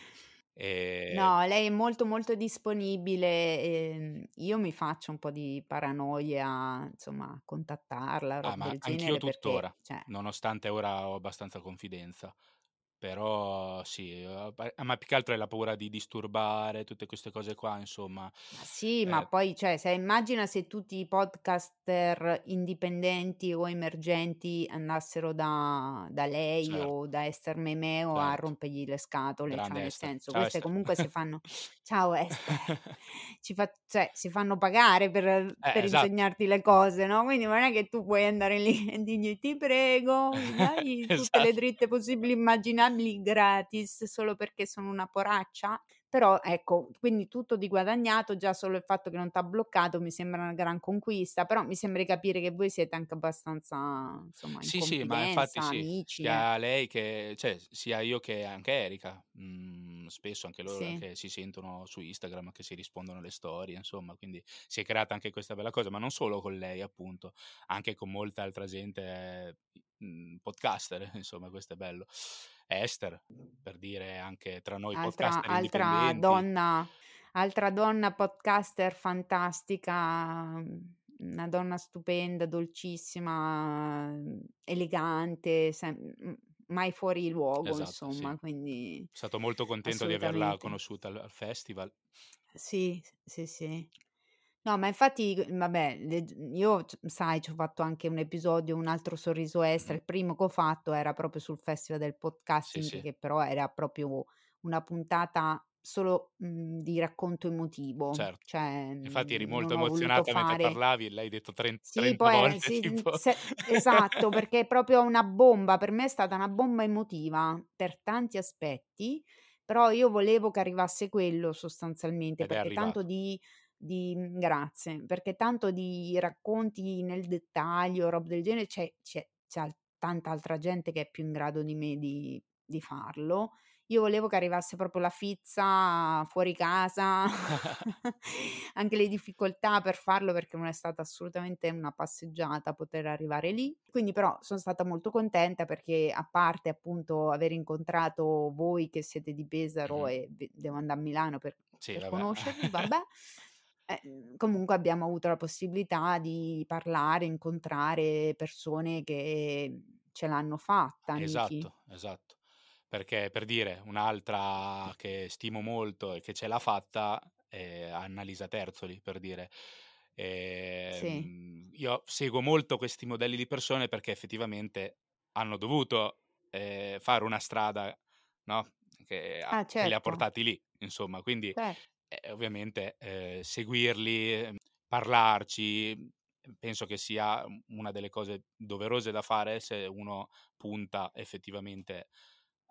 Ehm No, lei è molto, molto disponibile, ehm, io mi faccio un po' di paranoie a, insomma, contattarla, Ah, ma anch'io genere, perché tuttora, cioè nonostante ora ho abbastanza confidenza. Però sì, ma più che altro è la paura di disturbare, tutte queste cose qua, insomma. Ma sì, ma Ehm poi cioè, se immagina se tutti i podcaster indipendenti o emergenti andassero da da lei Certo, o da Ester Memeo a certo. rompergli le scatole, cioè nel Ester. senso Ciao queste Ester. comunque si fanno ciao Ester, ci fa cioè si fanno pagare per Eh, per esatto. insegnarti le cose, no, quindi non è che tu puoi andare lì e digli: "Ti prego, dai tutte le Esatto. dritte possibili e immaginabili gratis solo perché sono una poraccia?" Però ecco, quindi tutto di guadagnato, già solo il fatto che non t'ha bloccato mi sembra una gran conquista, però mi sembra di capire che voi siete anche abbastanza, insomma, in Sì, sì, ma infatti sì, amici, eh. sia lei che cioè sia io che anche Erika, mhmm, spesso anche loro Sì. anche si sentono su Instagram, che si rispondono alle storie, insomma, quindi si è creata anche questa bella cosa, ma non solo con lei appunto, anche con molta altra gente, mhmm, podcaster, insomma, questo è bello. Ester, per dire anche tra noi Altra podcaster altra donna altra donna podcaster fantastica, mhmm, una donna stupenda, dolcissima, mhmm, elegante, sem m mai fuori luogo Esatto, sì. insomma, quindi Stato molto contento di averla conosciuta al al festival. Sì, sì, sì. No, ma infatti vabbè, le io sai, c'ho fatto anche un episodio, Un altro sorriso Ester, Mh-mh. il primo che ho fatto era proprio sul festival del Sì, podcasting, sì. che però era proprio una puntata solo, mhmm, di racconto emotivo, Certo. cioè, Infatti eri mhmm, molto non ho voluto emozionata mentre fare parlavi e l'hai detto tren sì, 30 poi eh, volte sì, tipo. se esatto, perché è proprio una bomba, per me è stata una bomba emotiva per tanti aspetti, però io volevo che arrivasse quello sostanzialmente, Ed è perché tanto arrivato. di di mhmm, grazie, perché tanto di racconti nel dettaglio, rob del genere, c'è c'è c'è tanta altra gente che è più in grado di me di di farlo. Io volevo che arrivasse proprio la fizza fuori casa, anche le difficoltà per farlo, perché non è stata assolutamente una passeggiata poter arrivare lì. Quindi però son stata molto contenta perché, a parte appunto aver incontrato voi che siete di Pesaro Mh-mh. e devo andà a Milano per Sì, per conoscervi, vabbè, ehm, comunque abbiamo avuto la possibilità di parlare, incontrare persone che ce l'hanno fatta, amici. Esatto, esatto. Perché per dire, un'altra che stimo molto e che ce l'ha fatta è Annalisa Terzoli, per dire. Sì. Ehm, io seguo molto questi modelli di persone perché effettivamente hanno dovuto, ehm, fare una strada, no, che Ah, che li ha certo. portati lì, insomma, quindi, Cer eh, ovviamente, ehm, seguirli, ehm, parlarci, mhmm, penso che sia una delle cose doverose da fare se uno punta effettivamente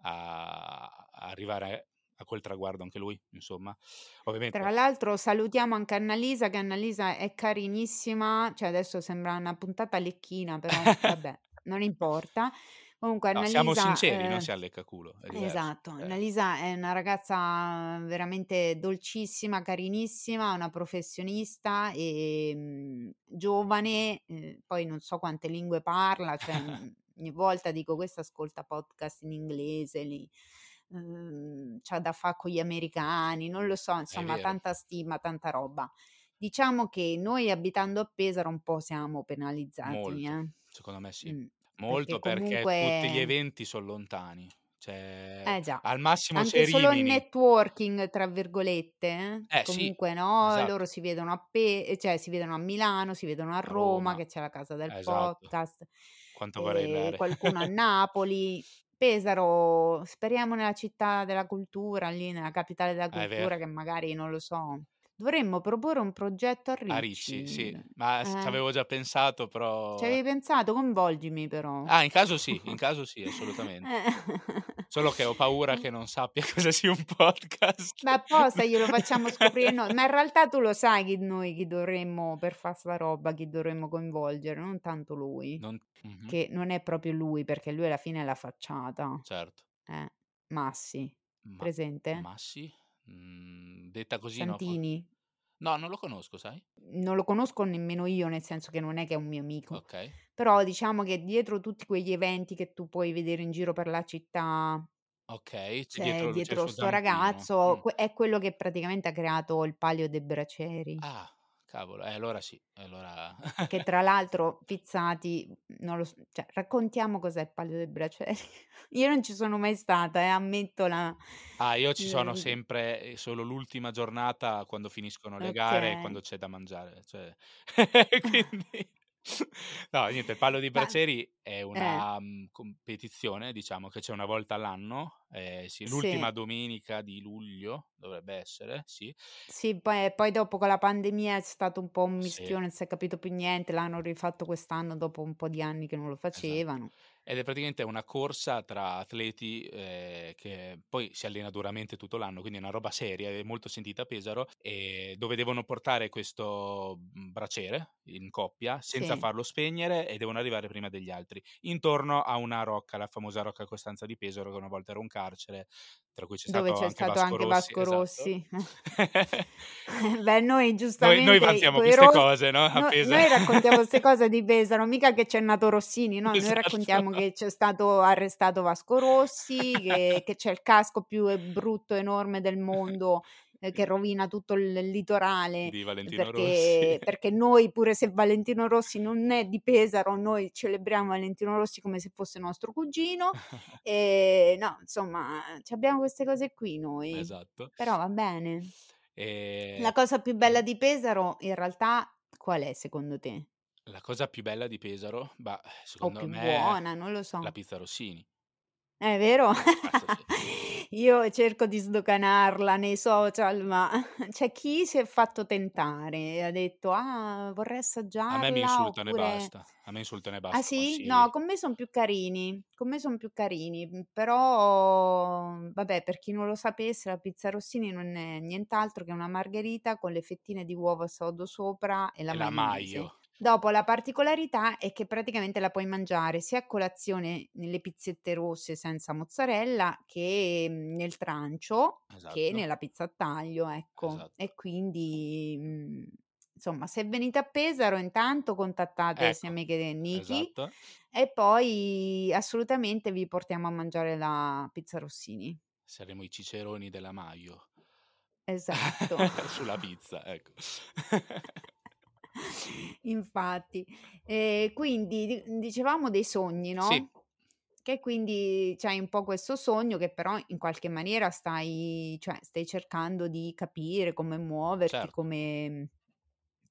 a a arrivare a quel traguardo anche lui, insomma. Tra Ovviamente l'altro salutiamo anche Annalisa, che Annalisa è carinissima, cioè adesso sembra una puntata lecchina, però vabbè, non importa. Comunque No, siamo Annalisa sinceri, non ehm, siamo leccaculo, è diverso. esatto, Eh. Annalisa è una ragazza veramente dolcissima, carinissima, una professionista, ehm, giovane, ehm, poi non so quante lingue parla, cioè, mhmm, ogni volta dico: "Questa ascolta podcast in inglese, li uhm, c'ha da fa' con gli americani", non lo so, insomma tanta stima, tanta roba. Diciamo che noi abitando a Pesaro un po' siamo penalizzati, eh. secondo me sì. Mh, perché Molto perché tutti gli eventi son lontani. Cioè, Eh già, al massimo anche solo il. "networking" tra virgolette, eh, Eh sì, comunque no, loro esatto. si vedono a Pe ehm, cioè si vedono a Milano, si vedono a Roma, Roma. che c'è la casa del Esatto. podcast, Quanto vorrei andare. qualcuno a Napoli. Pesaro, speriamo nella città della cultura, lì nella capitale della Ah, cultura che magari, non lo so Dovremmo proporre un progetto a A Ricci, sì, Ricci. ma Eh. c'avevo già pensato Ci però avevi pensato? Coinvolgimi però. Ah, in caso sì, in caso sì, assolutamente. Eh. Solo che ho paura che non sappia cosa sia un podcast. Ma apposta glielo facciamo scoprire noi, ma in realtà tu lo sai chi noi chi dovremmo per fa' 'sta roba, chi dovremmo coinvolgere, non tanto lui, Non mh-mh. che non è proprio lui, perché lui alla fine è la facciata. Certo. Eh, Massi, Ma presente? Massi? Mhmm, detta così no, Santini. no, non lo conosco, sai? Non lo conosco nemmeno io, nel senso che non è che è un mio amico. Okay. Però diciamo che dietro tutti quegli eventi che tu puoi vedere in giro per la città Okay, c'è c'è dietro c'è dietro suo 'sto ragazzo, que è quello che praticamente ha creato il Palio dei Bracieri. Ah, cavolo, eh allora sì, allora Che tra l'altro Pizzati, non lo s cioè raccontiamo cos'è il Palio dei Bracieri. Io non ci sono mai stata, eh, ammetto la Ah, io ci sono sempre, ehm, solo l'ultima giornata quando finiscono le gare e quando Okay. c'è da mangiare, cioè quindi no, niente, il Palio dei Ma Bracieri è eh. una, mhmm, competizione, diciamo, che c'è una volta all'anno, ehm, sì, l'ultima Sì. domenica di luglio dovrebbe essere, sì. Sì, poi poi dopo con la pandemia è stato un po' un Sì. mischione, non si è capito più niente, l'hanno rifatto quest'anno dopo un po' di anni che non lo Esatto. Ed è praticamente una corsa tra atleti, ehm, che poi si allena duramente tutto l'anno, quindi è una roba seria e molto sentita a Pesaro, dove devono portare questo, mhmm, braciere in coppia senza Sì. farlo spegnere e devono arrivare prima degli altri, intorno a una rocca, la famosa Rocca Costanza di Pesaro, che una volta era un carcere, tra cui c'è Dove stato c'è anche stato Vasco anche Rossi, Vasco esatto. Rossi. Beh, noi Noi noi giustamente vantiamo queste ros cose, no, a no Pesa noi raccontiamo 'ste cose di Pesaro, mica che c'è nato Rossini, no, noi Esatto. raccontiamo che c'è stato arrestato Vasco Rossi, che che c'è il casco più, ehm, brutto, enorme del mondo, ehm, che rovina tutto il litorale, Di Valentino Rossi. perché perché noi pure se Valentino Rossi non è di Pesaro, noi celebriamo Valentino Rossi come se fosse nostro cugino. Ehm, no, insomma, c'abbiamo queste cose qui noi, Esatto. però va bene. Ehm La cosa più bella mh-mh. di Pesaro in realtà qual è secondo te? La cosa più bella di Pesaro? Bah, O secondo più me buona, non lo la so. pizza Rossini. È vero? Forza, sì. Io cerco di sdoganarla nei social, ma c'è chi si è fatto tentare e ha detto: "Ah, vorrei A me mi assaggiarla", insultano e oppure basta. A me insultano e ah basta. sì? Sì. No, con me son più carini, con me son più carini, mhmm, però vabbè, per chi non lo sapesse, la pizza Rossini non è nient'altro che una margherita con le fettine di uovo sodo sopra e la E la maionese. mayo. Dopo la particolarità è che praticamente la puoi mangiare sia a colazione nelle pizzette rosse senza mozzarella che, mhmm, nel trancio, che Esatto. nella pizza a taglio, ecco. Esatto. E quindi, mhmm, insomma, se venite a Pesaro intanto contattate sia Ecco, me che Niki esatto. e poi assolutamente vi portiamo a mangiare la pizza Rossini. Saremo i ciceroni della mayo. Esatto. Sulla pizza, ecco. Infatti. Ehm, quindi di dicevamo dei sogni, Sì. no, che quindi c'hai un po' questo sogno che però in qualche maniera stai cioè stai cercando di capire come muoverti, Certo. come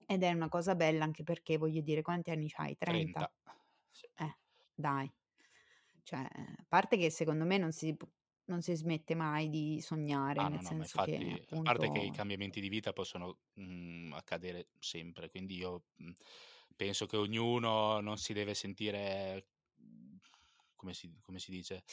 ed è una cosa bella anche perché, voglio dire, quanti anni c'hai? 30? 30. Sì. Eh, dai. Cioè, a parte che secondo me non si non si smette mai di sognare, Ah no, nel no, ma senso che infatti a parte che i appunto cambiamenti di vita possono, mhmm, accadere sempre, quindi io, mhmm, penso che ognuno non si deve sentire mhmm, come si come si dice,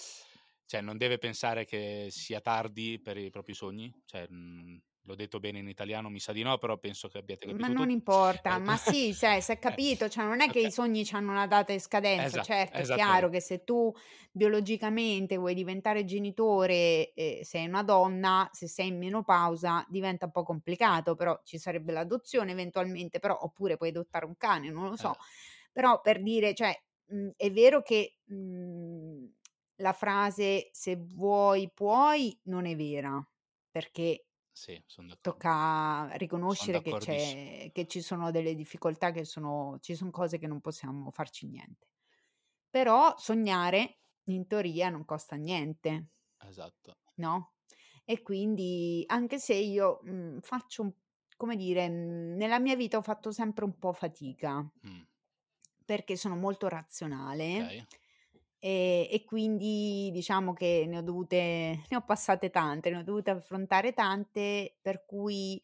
cioè non deve pensare che sia tardi per i propri sogni, cioè, mhmm, l'ho detto bene in italiano? Mi sa di no, però penso che abbiate Ma capito non tutti. importa, Ecco. ma sì, cioè s'è Eh, capito, cioè non è che i okay. sogni c'hanno una data di scadenza. Esatto, Certo, è chiaro che se tu biologicamente vuoi diventare genitore e sei una donna, se sei in menopausa diventa un po' Eh. complicato, però ci sarebbe l'adozione eventualmente, però oppure puoi adottare un cane, non lo so. Eh. Però per dire, cioè, mhmm, è vero che, mhmm, la frase: "Se vuoi puoi" non è vera, perché Sì, son d'accordo. tocca riconoscere che che ci sono delle difficoltà che sono ci son cose che non possiamo farci niente. Però sognare in teoria non costa niente. Esatto. No, e quindi anche se io, mhmm, faccio come dire, mhmm, nella mia vita ho fatto sempre un po' fatica Mh. perché sono molto razionale, Okay. Ehm, e quindi diciamo che ne ho dovute ne ho passate tante, ne ho dovute affrontare tante, per cui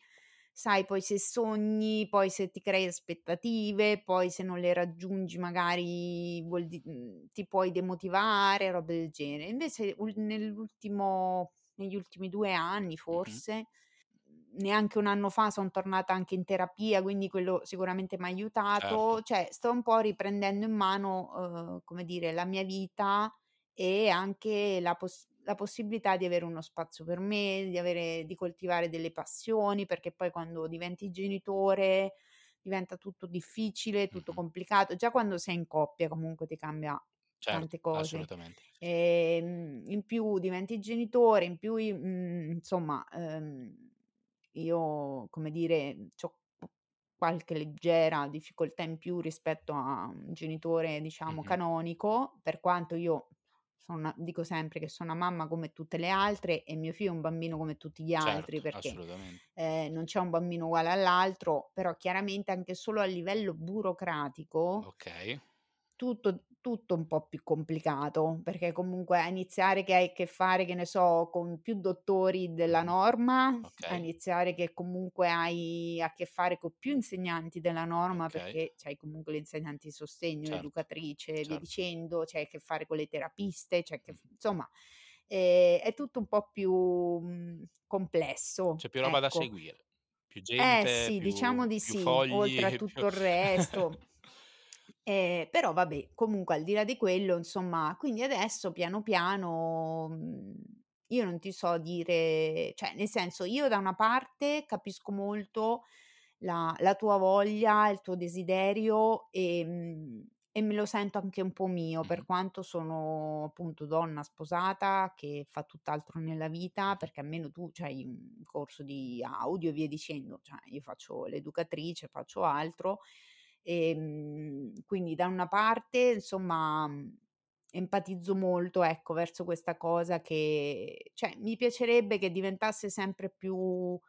sai, poi se sogni, poi se ti crei aspettative, poi se non le raggiungi magari di mhmm, ti puoi demotivare, robe del genere. Invece ul nell'ultimo negli ultimi 2 anni forse, neanche un anno fa son tornata anche in terapia, quindi quello sicuramente m'ha Certo. aiutato, cioè sto un po' riprendendo in mano, uhm, come dire, la mia vita e anche la poss la possibilità di avere uno spazio per me, di avere di coltivare delle passioni, perché poi quando diventi genitore diventa tutto difficile, tutto Mh-mh. complicato. Già quando sei in coppia comunque ti cambia Certo, tante cose. assolutamente. Ehm, in più diventi genitore, in più mhmm, insomma, ehm, io come dire, c'ho qualche leggera difficoltà in più rispetto a un genitore, diciamo, canonico, per quanto io sono una dico sempre che sono una mamma come tutte le altre e mio figlio è un bambino come tutti gli altri, Certo, perché, assolutamente. ehm, non c'è un bambino uguale all'altro, però chiaramente anche solo a livello burocratico Okay. tutto tutto un po' più complicato, perché comunque a iniziare che hai a che fare, che ne so, con più dottori della norma, a Okay, iniziare che comunque hai a che fare con più insegnanti della norma, okay. perché c'hai comunque le insegnanti di sostegno, Certo, l'educatrice e via certo. dicendo, c'hai a che fare con le terapiste, a che insomma, ehm, è tutto un po' più, mhmm, complesso, C'è più roba da ecco. seguire. Più Eh gente, sì, più diciamo di più sì, oltre a fogli, più tutto il resto. Ehm, però vabbè, comunque al di là di quello, insomma, quindi adesso piano piano, mhmm, io non ti so dire cioè nel senso, io da una parte capisco molto la la tua voglia, il tuo desiderio, ehm, e me lo sento anche un po' mio, per quanto sono appunto donna sposata che fa tutt'altro nella vita, perché almeno tu c'hai un corso di audio e via dicendo, cioè io faccio l'educatrice, faccio altro Ehm, quindi da una parte, insomma, mhmm, empatizzo molto, ecco, verso questa cosa che cioè mi piacerebbe che diventasse sempre più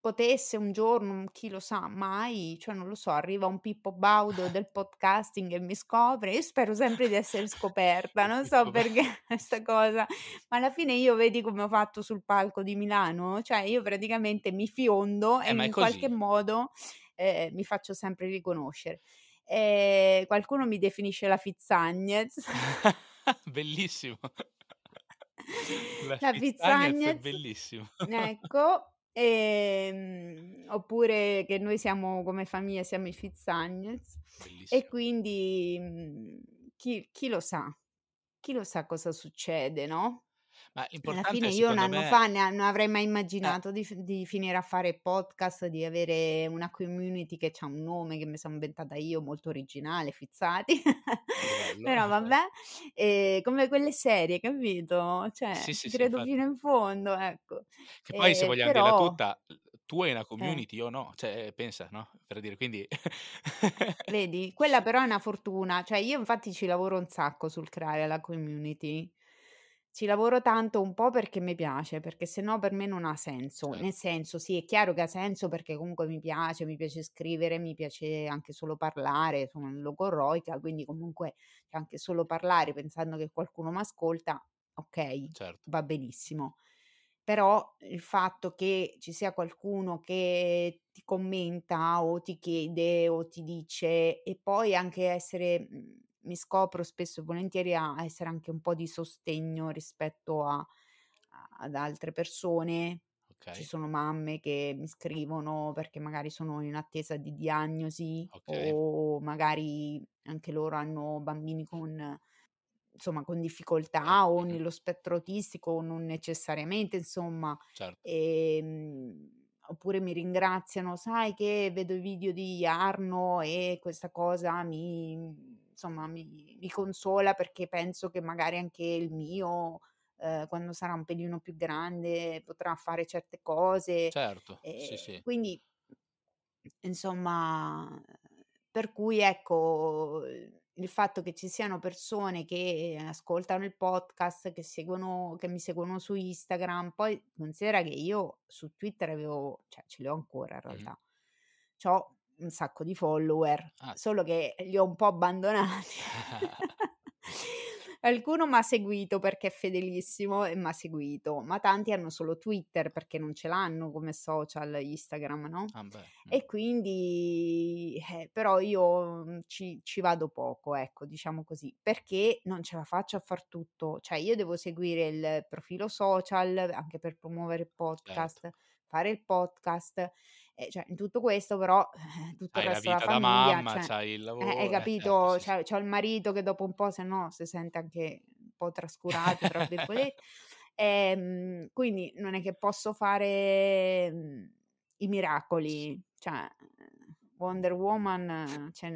potesse un giorno, chi lo sa, mai, cioè non lo so, arriva un Pippo Baudo del podcasting e mi scopre, io spero sempre di essere scoperta, non so perché questa cosa, ma alla fine io vedi come ho fatto sul palco di Milano? Cioè io praticamente mi fiondo e eh, è in qualche così. modo ehm, mi faccio sempre riconoscere. Ehm, qualcuno mi definisce la Fitzagnez. Bellissimo. La La Fitzagnez è bellissimo. ecco, ehm, oppure che noi siamo come famiglia siamo i Fitzagnez e Bellissimo. quindi, mhmm, chi chi lo sa, chi lo sa cosa succede, no? Ma Alla fine io 1 secondo anno me fa non avrei mai eh, immaginato di f di finire a fare podcast, di avere una community che c'ha un nome che mi sono inventata io, molto originale, Fizzati. bello. Però vabbè, ehm, come quelle serie, capito? Cioè, Sì, sì, sì, credo fino infatti. in fondo, ecco. Che poi se Ehm, vogliam dirla però tutta, tu hai una eh. community, io no, cioè pensa, no, per dire, quindi Vedi? Quella però è una fortuna. Cioè io infatti ci lavoro un sacco sul creare la community. Ci lavoro tanto un po' perché mi piace, perché se no per me non ha senso. Nel senso, sì, è chiaro che ha senso perché comunque mi piace, mi piace scrivere, mi piace anche solo parlare, sono logorroica, quindi comunque anche solo parlare pensando che qualcuno m'ascolta, okay, certo, va benissimo. Però il fatto che ci sia qualcuno che ti commenta o ti chiede o ti dice e poi anche essere mhmm, mi scopro spesso e volentieri a essere anche un po' di sostegno rispetto a ad altre persone. Ci okay, sono mamme che mi scrivono perché magari sono in attesa di diagnosi okay. o magari anche loro hanno bambini con Insomma, con difficoltà o nello spettro autistico o non necessariamente, insomma. certo, Ehm, oppure mi ringraziano: "Sai che vedo i video di Arno e questa cosa mi insomma, mi mi consola perché penso che magari anche il mio, ehm, quando sarà un pelino più grande potrà fare certe cose". certo, sì, Ehm, sì. quindi Insomma, per cui ecco, il fatto che ci siano persone che ascoltano il podcast, che seguono che mi seguono su Instagram, poi considera che io su Twitter avevo cioè ce li ho ancora in realtà, c'ho un sacco di follower, Ah, solo che li ho un po' abbandonati. Qualcuno m'ha seguito perché è fedelissimo e m'ha seguito, ma tanti hanno solo Twitter perché non ce l'hanno come social Instagram, no? Ah beh, mh. E quindi, eh, però io mm, ci, ci vado poco, ecco, diciamo così, perché non ce la faccio a far tutto. Cioè, io devo seguire il profilo social anche per promuovere il Certo. podcast, fare il podcast. E cioè, in tutto questo, però, eh, tutto il resto della famiglia, mamma, cioè, c'hai il eh, lavoro, hai eh, certo, capito? sì. C'ho, il marito che dopo un po', se no, si sente anche un po' trascurato, tra virgolette. Ehm, quindi non è che posso fare mm, i miracoli, cioè Wonder Woman eh, c'è,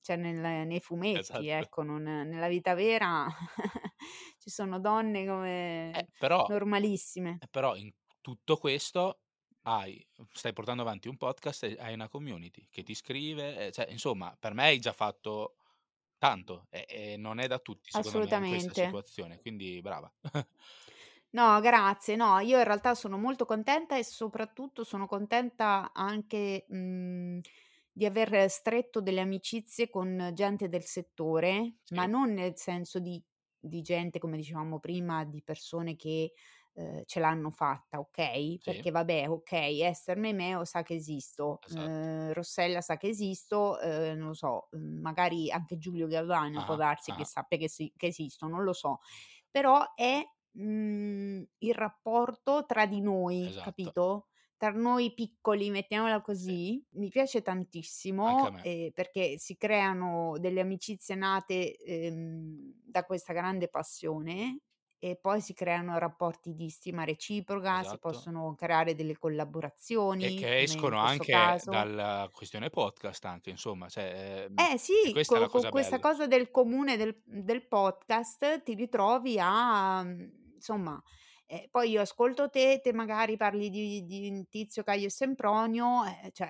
c'è nel- nei fumetti, Esatto. ecco, non- nella vita vera ci sono donne come Eh, però normalissime. eh, però in tutto questo hai stai portando avanti un podcast e hai una community che ti scrive, e cioè insomma per me hai già fatto tanto e e non è da tutti secondo me in questa situazione, quindi brava. No, grazie. No, io in realtà sono molto contenta e soprattutto sono contenta anche, mhmm, di aver stretto delle amicizie con gente del settore, ma Sì, non nel senso di di gente, come dicevamo prima, di persone che, ehm, ce l'hanno fatta, okay, sì, perché vabbè, okay, Ester Memeo sa che esisto, esatto. ehm, Rossella sa che esisto, ehm, non lo so, magari anche Giulio Galvani può Ah-ah, darsi che ah-ah, sappia che esi che esisto, non lo so. Però è, mhmm, il rapporto tra di noi, esatto. capito? Tra noi piccoli, mettiamola Sì, così, mi piace tantissimo, ehm, perché si creano delle amicizie nate, ehm, da questa grande passione e poi si creano rapporti di stima reciproca, si Esatto. possono creare delle E collaborazioni, che come in escono anche caso. dalla questione podcast anche insomma, cioè, ehm, Eh e sì, questa con cosa questa cosa del comune del del podcast ti ritrovi a mhmm, insomma, ehm, poi io ascolto te, te magari parli di di Tizio, Caio e Sempronio, eh, cioè,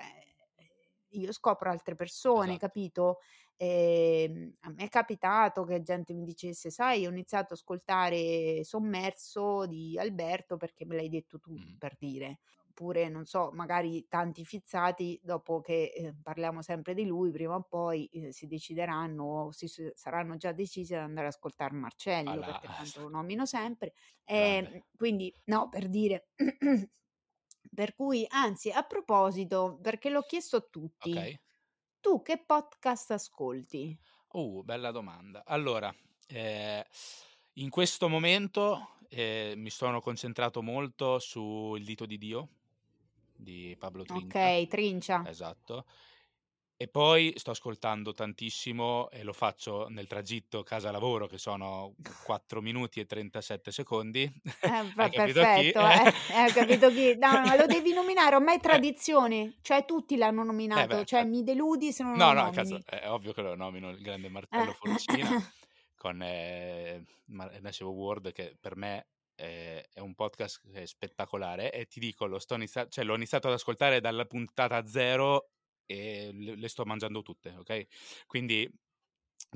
io scopro altre persone, Esatto. capito? Ehm, a me è capitato che gente mi dicesse: "Sai, ho iniziato a ascoltare Sommerso di Alberto perché me l'hai detto tu", per dire. Oppure, non so, magari tanti fizzati dopo che, ehm, parliamo sempre di lui, prima o poi, ehm, si decideranno o si saranno già decisi ad andare ad ascoltar Marcello, Alla perché tanto lo nomino sempre. Ehm, quindi no, per dire. Per cui anzi, a proposito, perché l'ho chiesto a tutti, Okay. Tu che podcast ascolti? Uh, bella domanda. Allora, ehm, in questo momento, ehm, mi sono concentrato molto su Il dito di Dio di Pablo Trincia. Okay, Trincia. Esatto. E poi sto ascoltando tantissimo e lo faccio nel tragitto casa lavoro che sono 4 minuti e 37 secondi. Eh, Hai per capito chi? perfetto, eh, eh, capito chi. No, ma lo devi nominare, ormai è Eh. tradizione, cioè tutti l'hanno Eh nominato, beh, cioè ca mi deludi se non No, lo no, cazzo, nomini. è ovvio che lo nomino, il grande Marcello Eh. Forcina con, Ma Massive World che per me, è un podcast spettacolare e ti dico lo sto inizia cioè l'ho iniziato ad ascoltare dalla puntata 0 e le le sto mangiando tutte, okay, quindi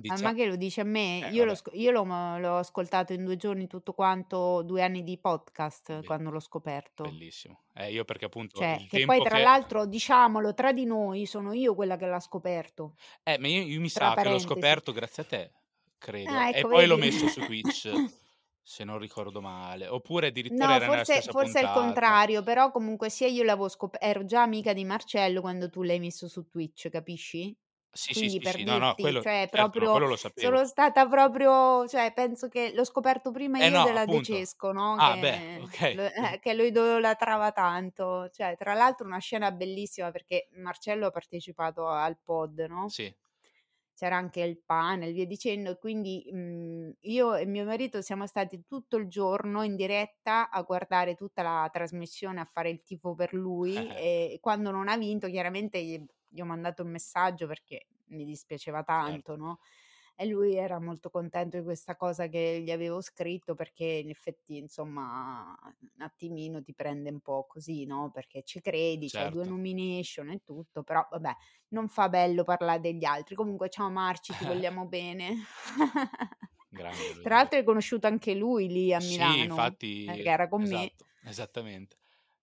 Ah, dicia ma che lo dici a me? eh, Io l'ho io l'ho l'ho ascoltato in 2 giorni tutto quanto, 2 anni di podcast Be quando l'ho scoperto. bellissimo. Eh, io perché appunto Cioè, che poi tra che l'altro, diciamolo, tra di noi, sono io quella che l'ha scoperto. Eh, ma io io mi Tra sa che l'ho parentesi. scoperto grazie a te, credo, Ah, e ecco poi l'ho vedi? messo su Twitch, se non ricordo male, oppure addirittura No, era forse forse è il contrario, però comunque sia io l'avevo scop ero già amica di Marcello quando tu l'hai messo su Twitch, capisci? Sì, Quindi sì, per sì, no, no, dirti, quello cioè certo, no, proprio quello lo sapevo. sono stata proprio cioè penso che l'ho scoperto prima Eh io no, della De appunto. Cesco, no, Ah beh, che okay. lo eh, che lo idolatrava tanto. Cioè, tra l'altro una scena bellissima perché Marcello ha partecipato al pod, no? Sì. C'era anche il panel, via dicendo, quindi, mhmm, io e mio marito siamo stati tutto il giorno in diretta a guardare tutta la trasmissione, a fare il tifo per lui e quando non ha vinto chiaramente gli gli ho mandato un messaggio perché mi dispiaceva tanto, Certo. no, e lui era molto contento di questa cosa che gli avevo scritto perché in effetti, insomma, un attimino ti prende un po' così, no, perché ci credi, c'hai 2 Certo. nomination e tutto, però vabbè, non fa bello parlare degli altri. Comunque ciao Marci, ti vogliamo bene. Grande Tra l'altro hai conosciuto anche lui lì a Sì, Milano, eh, infatti che era con me. esatto, esattamente.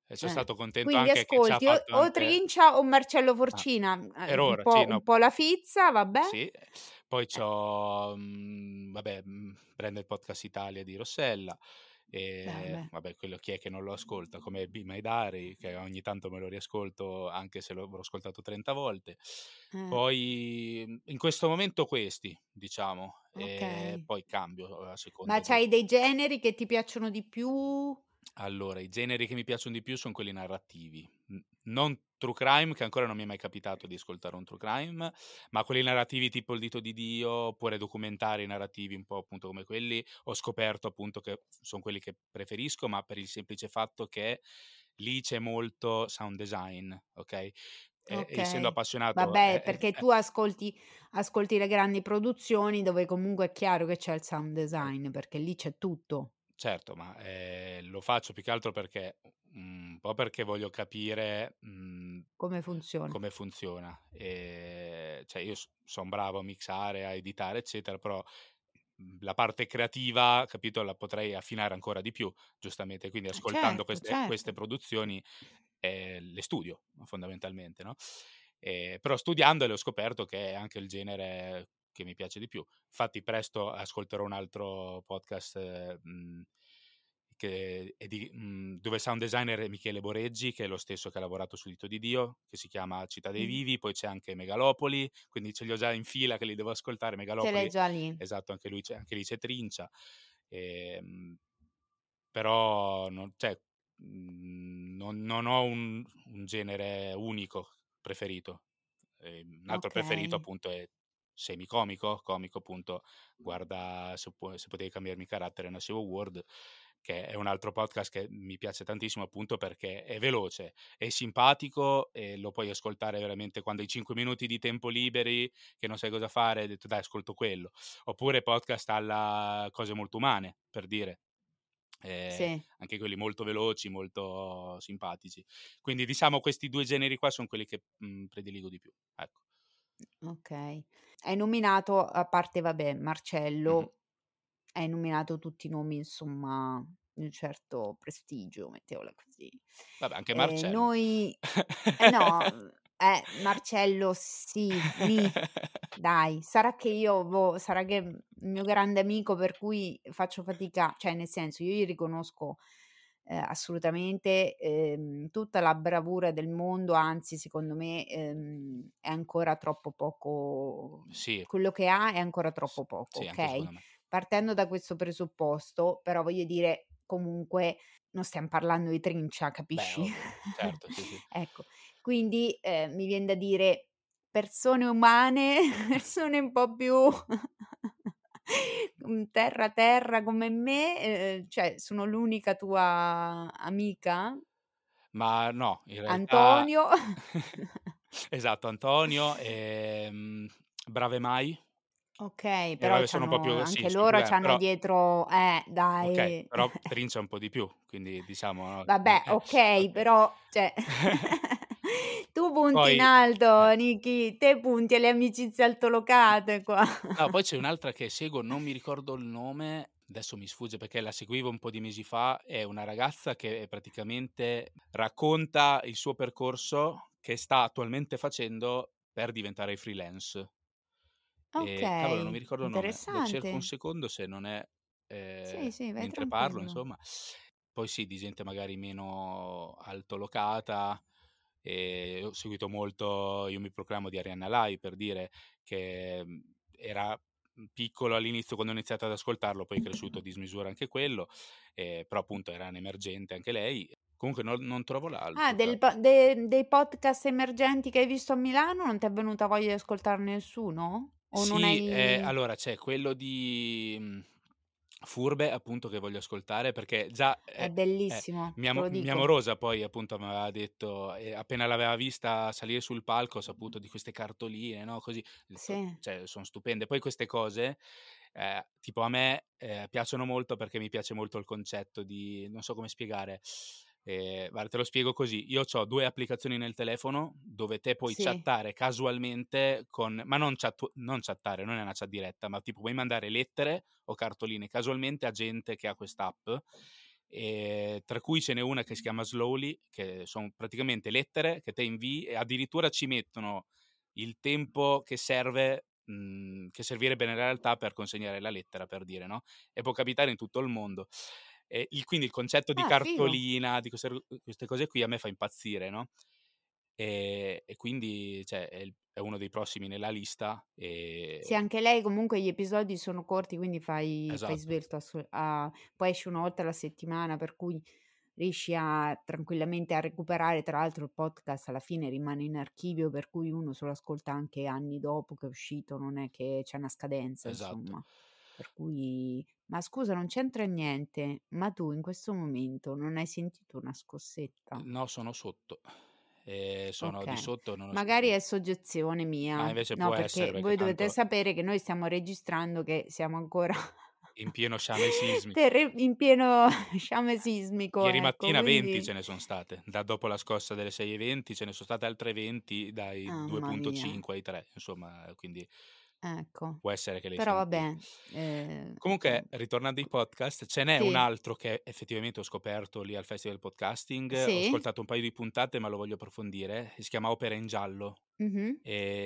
E son Eh, stato contento quindi anche ascolti o fatto o anche Trincia o Marcello ah, Forcina, per ehm, un ora, po' sì, un no po' la Fizza, vabbè. Sì, Poi c'ho, mhmm, vabbè, mhmm, Branded Podcast Italia di Rossella, e Beh, vabbè, quello chi è che non lo ascolta, come Be My Diary, che ogni tanto me lo riascolto anche se l'ho ascoltato 30 volte. Eh. Poi mhmm, in questo momento questi, diciamo, e Okay. poi cambio a Ma seconda di c'hai dei generi che ti piacciono di più? Allora, i generi che mi piacciono di più son quelli narrativi. N non true crime, che ancora non mi è mai capitato di ascoltare un true crime, ma quelli narrativi tipo Il dito di Dio, oppure documentari narrativi un po' appunto come quelli, ho scoperto appunto che son quelli che preferisco, ma per il semplice fatto che lì c'è molto sound design, okay, e essendo Okay. appassionato Vabbè, eh, eh, perché eh tu ascolti ascolti le grandi produzioni dove comunque è chiaro che c'è il sound design, perché lì c'è tutto. Certo, ma, ehm, lo faccio più che altro perché un po' perché voglio capire, mhmm, Come funziona. come funziona. Ehm, cioè io s son bravo a mixare, a editare, eccetera, però, mhmm, la parte creativa, capito, la potrei affinare ancora di più, giustamente. Quindi Eh ascoltando certo, queste queste certo. produzioni, ehm, le studio fondamentalmente, no, ehm, però studiandole ho scoperto che è anche il genere che mi piace di più. Infatti presto ascolterò un altro podcast, mhmm, che è di mhmm, dove sound designer è Michele Boreggi, che è lo stesso che ha lavorato su Dito di Dio, che si chiama Città dei Mh. Vivi, poi c'è anche Megalopoli, quindi ce li ho già in fila che li devo ascoltare. Ce l'hai Megalopoli già lì. esatto, anche lui c'è anche lì c'è Trincia. Ehm, però non cioè, mhmm, non non ho un un genere unico preferito. Ehm, un altro preferito Okay. appunto è semicomico, comico appunto, guarda se può se potevi cambiarmi carattere nascevo Word, che è un altro podcast che mi piace tantissimo appunto perché è veloce, è simpatico e lo puoi ascoltare veramente quando hai 5 minuti di tempo liberi, che non sai cosa fare, hai detto: "Dai ascolto quello". Oppure podcast alla Cose molto umane, per dire. Ehm, Sì, anche quelli molto veloci, molto simpatici. Quindi diciamo questi 2 generi qua son quelli che, mhmm, prediligo di più, ecco. Okay. Hai nominato, a parte vabbè Mh-mh. Marcello, hai nominato tutti i nomi insomma di un certo prestigio, mettiamola così. Vabbè anche Ehm, Marcello. noi eh no, mhmm, eh, Marcello sì, nì, dai, sarà che io boh, sarà che, il mio grande amico per cui faccio fatica cioè nel senso io gli riconosco, ehm, assolutamente, ehm, tutta la bravura del mondo, anzi secondo me, ehm, è ancora troppo poco Sì, quello che ha è ancora troppo poco, sì me. Partendo da questo presupposto, però voglio dire, comunque non stiam parlando di Trincia, Beh capisci? ovvio, certo, sì, sì. Ecco, quindi, ehm, mi vien da dire persone umane, persone un po' più, terra terra come me, ehm, cioè sono l'unica tua amica? Ma no, in realtà Antonio. esatto, Antonio, ehm, Brave Mai, Okay, e però sono sì, anche più loro gran c'hanno però dietro eh, okay, dai. però Trincia un po' di più, quindi diciamo no, Vabbè, eh, okay, okay. però cioè tu punti in Poi alto, eh. Nichi, te punti alle amicizie altolocate qua. No, poi c'è un'altra che seguo, non mi ricordo il nome, adesso mi sfugge perché la seguivo un po' di mesi fa, è una ragazza che praticamente racconta il suo percorso che sta attualmente facendo per diventare freelance. E cavolo, non mi ricordo il nome, lo cerco un secondo se non è, Sì, ehm, sì, vai mentre parlo tranquillo. insomma. Poi sì, di gente magari meno altolocata, ehm, ho seguito molto Io mi proclamo di Arianna Lai, per dire, che, mhmm, era, mhmm, piccolo all'inizio quando ho iniziato ad ascoltarlo, poi è cresciuto a dismisura anche quello, ehm, però appunto era un'emergente anche lei. Comunque non non trovo Ah, l'altro, cioè del de dei podcast emergenti che hai visto a Milano non t'è venuta voglia di ascoltarne nessuno? O non Sì, ehm, hai allora c'è quello di, mhmm, Furbe appunto che voglio ascoltare perché già è eh, eh, bellissimo, mia lo mia dico. morosa poi appunto m'aveva detto ehm, appena l'aveva vista salire sul palco, ha saputo di queste cartoline, no, così, ho Sì, cioè son stupende. Poi queste cose, ehm, tipo a me, ehm, piacciono molto perché mi piace molto il concetto di non so come spiegare, ehm, guarda te lo spiego così: io c'ho 2 applicazioni nel telefono dove te puoi sì, chattare casualmente con ma non chattu non chattare, non è una chat diretta, ma tipo puoi mandare lettere o cartoline casualmente a gente che ha quest'app, ehm, tra cui ce n'è una che si chiama Slowly, che son praticamente lettere che te invii e addirittura ci mettono il tempo che serve mhmm, che servirebbe nella realtà per consegnare la lettera, per dire, no, e può capitare in tutto il mondo. E il quindi il concetto di Ah, figo. cartolina, di queste queste cose qui a me fa impazzire, no, ehm, e quindi cioè è è uno dei prossimi nella lista, ehm Sì, anche lei comunque gli episodi sono corti, quindi fai fai Esatto. svelto a a poi esce 1 volta alla settimana, per cui riesci a tranquillamente a recuperare. Tra l'altro il podcast alla fine rimane in archivio, per cui uno se lo ascolta anche anni dopo che è uscito, non è che c'è una scadenza, Esatto. insomma. Per cui ma scusa, non c'entra niente, ma tu in questo momento non hai sentito una scossetta? No, sono sotto. Ehm, sono di Okay, sotto non ho magari è soggezione Ma mia. invece No, può essere, perché perché voi dovete tanto sapere che noi stiamo registrando che siamo ancora In pieno sciame sismico. terre in pieno sciame sismico, Ieri ecco, mattina 20 quindi ce ne son state. Da dopo la scossa delle 6:20 ce ne son state altre 20 dai mia. 2.5 ai 3, insomma, quindi Ecco, può essere che le hai però vabbè, ehm, Comunque, ritornando ai podcast, ce n'è un Sì. altro che effettivamente ho scoperto lì al Festival Podcasting, ho Sì? ascoltato un paio di puntate, ma lo voglio approfondire, e si chiama Opera in giallo. Mh-mh.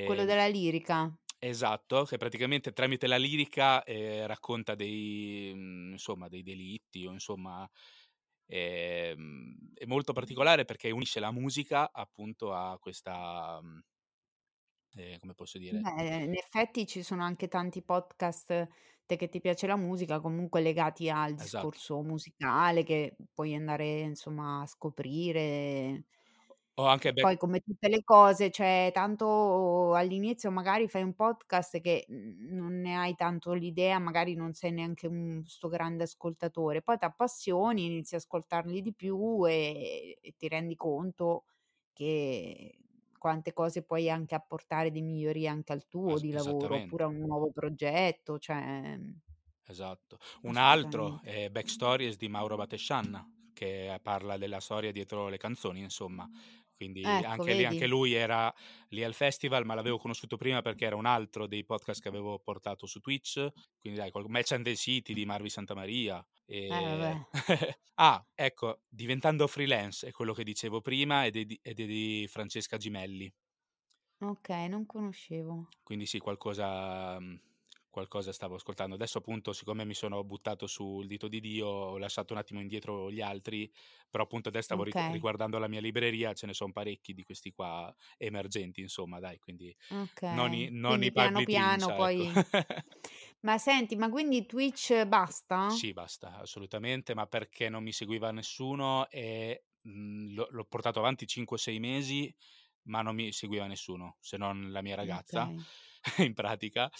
Quello Ehm della lirica. Esatto, che praticamente tramite la lirica, ehm, racconta dei mhmm, insomma, dei delitti o insomma ehm, è molto particolare perché unisce la musica appunto a questa ehm, come posso dire Beh, in effetti ci sono anche tanti podcast, te che ti piace la musica, comunque legati al Esatto. discorso musicale che puoi andare insomma a scoprire. Ho anche Poi come tutte le cose, cioè tanto all'inizio magari fai un podcast che, non ne hai tanto l'idea, magari non sei neanche un 'sto grande ascoltatore, poi t'appassioni, inizi a ascoltarli di più e e ti rendi conto che quante cose puoi anche apportare di miglioria anche al tuo Es di lavoro, oppure a un nuovo progetto, cioè Esatto. Un altro assolutamente. è Backstories di Mauro Batescian, che parla della storia dietro le canzoni, insomma. Quindi Ecco, anche lì anche lui era lì al festival, ma l'avevo conosciuto prima perché era un altro dei podcast che avevo portato su Twitch, quindi dai qual Match and the City di Marvi Santamaria, Eh, ehm ah, ecco, Diventando freelance è quello che dicevo prima ed è di ed è di Francesca Gimelli. Okay, non conoscevo. Quindi sì, qualcosa mhmm, qualcosa stavo ascoltando. Adesso appunto, siccome mi sono buttato sul dito di Dio, ho lasciato un attimo indietro gli altri, però appunto adesso stavo Okay. riguardando la mia libreria, ce ne son parecchi di questi qua emergenti insomma dai, quindi non i Okay, non quindi i piano piano ecco. poi ma senti, ma quindi Twitch basta? Sì, basta, assolutamente, ma perché non mi seguiva nessuno e, mhmm, l'ho l'ho portato avanti 5 o 6 mesi, ma non mi seguiva nessuno, se non la mia ragazza Okay. in pratica.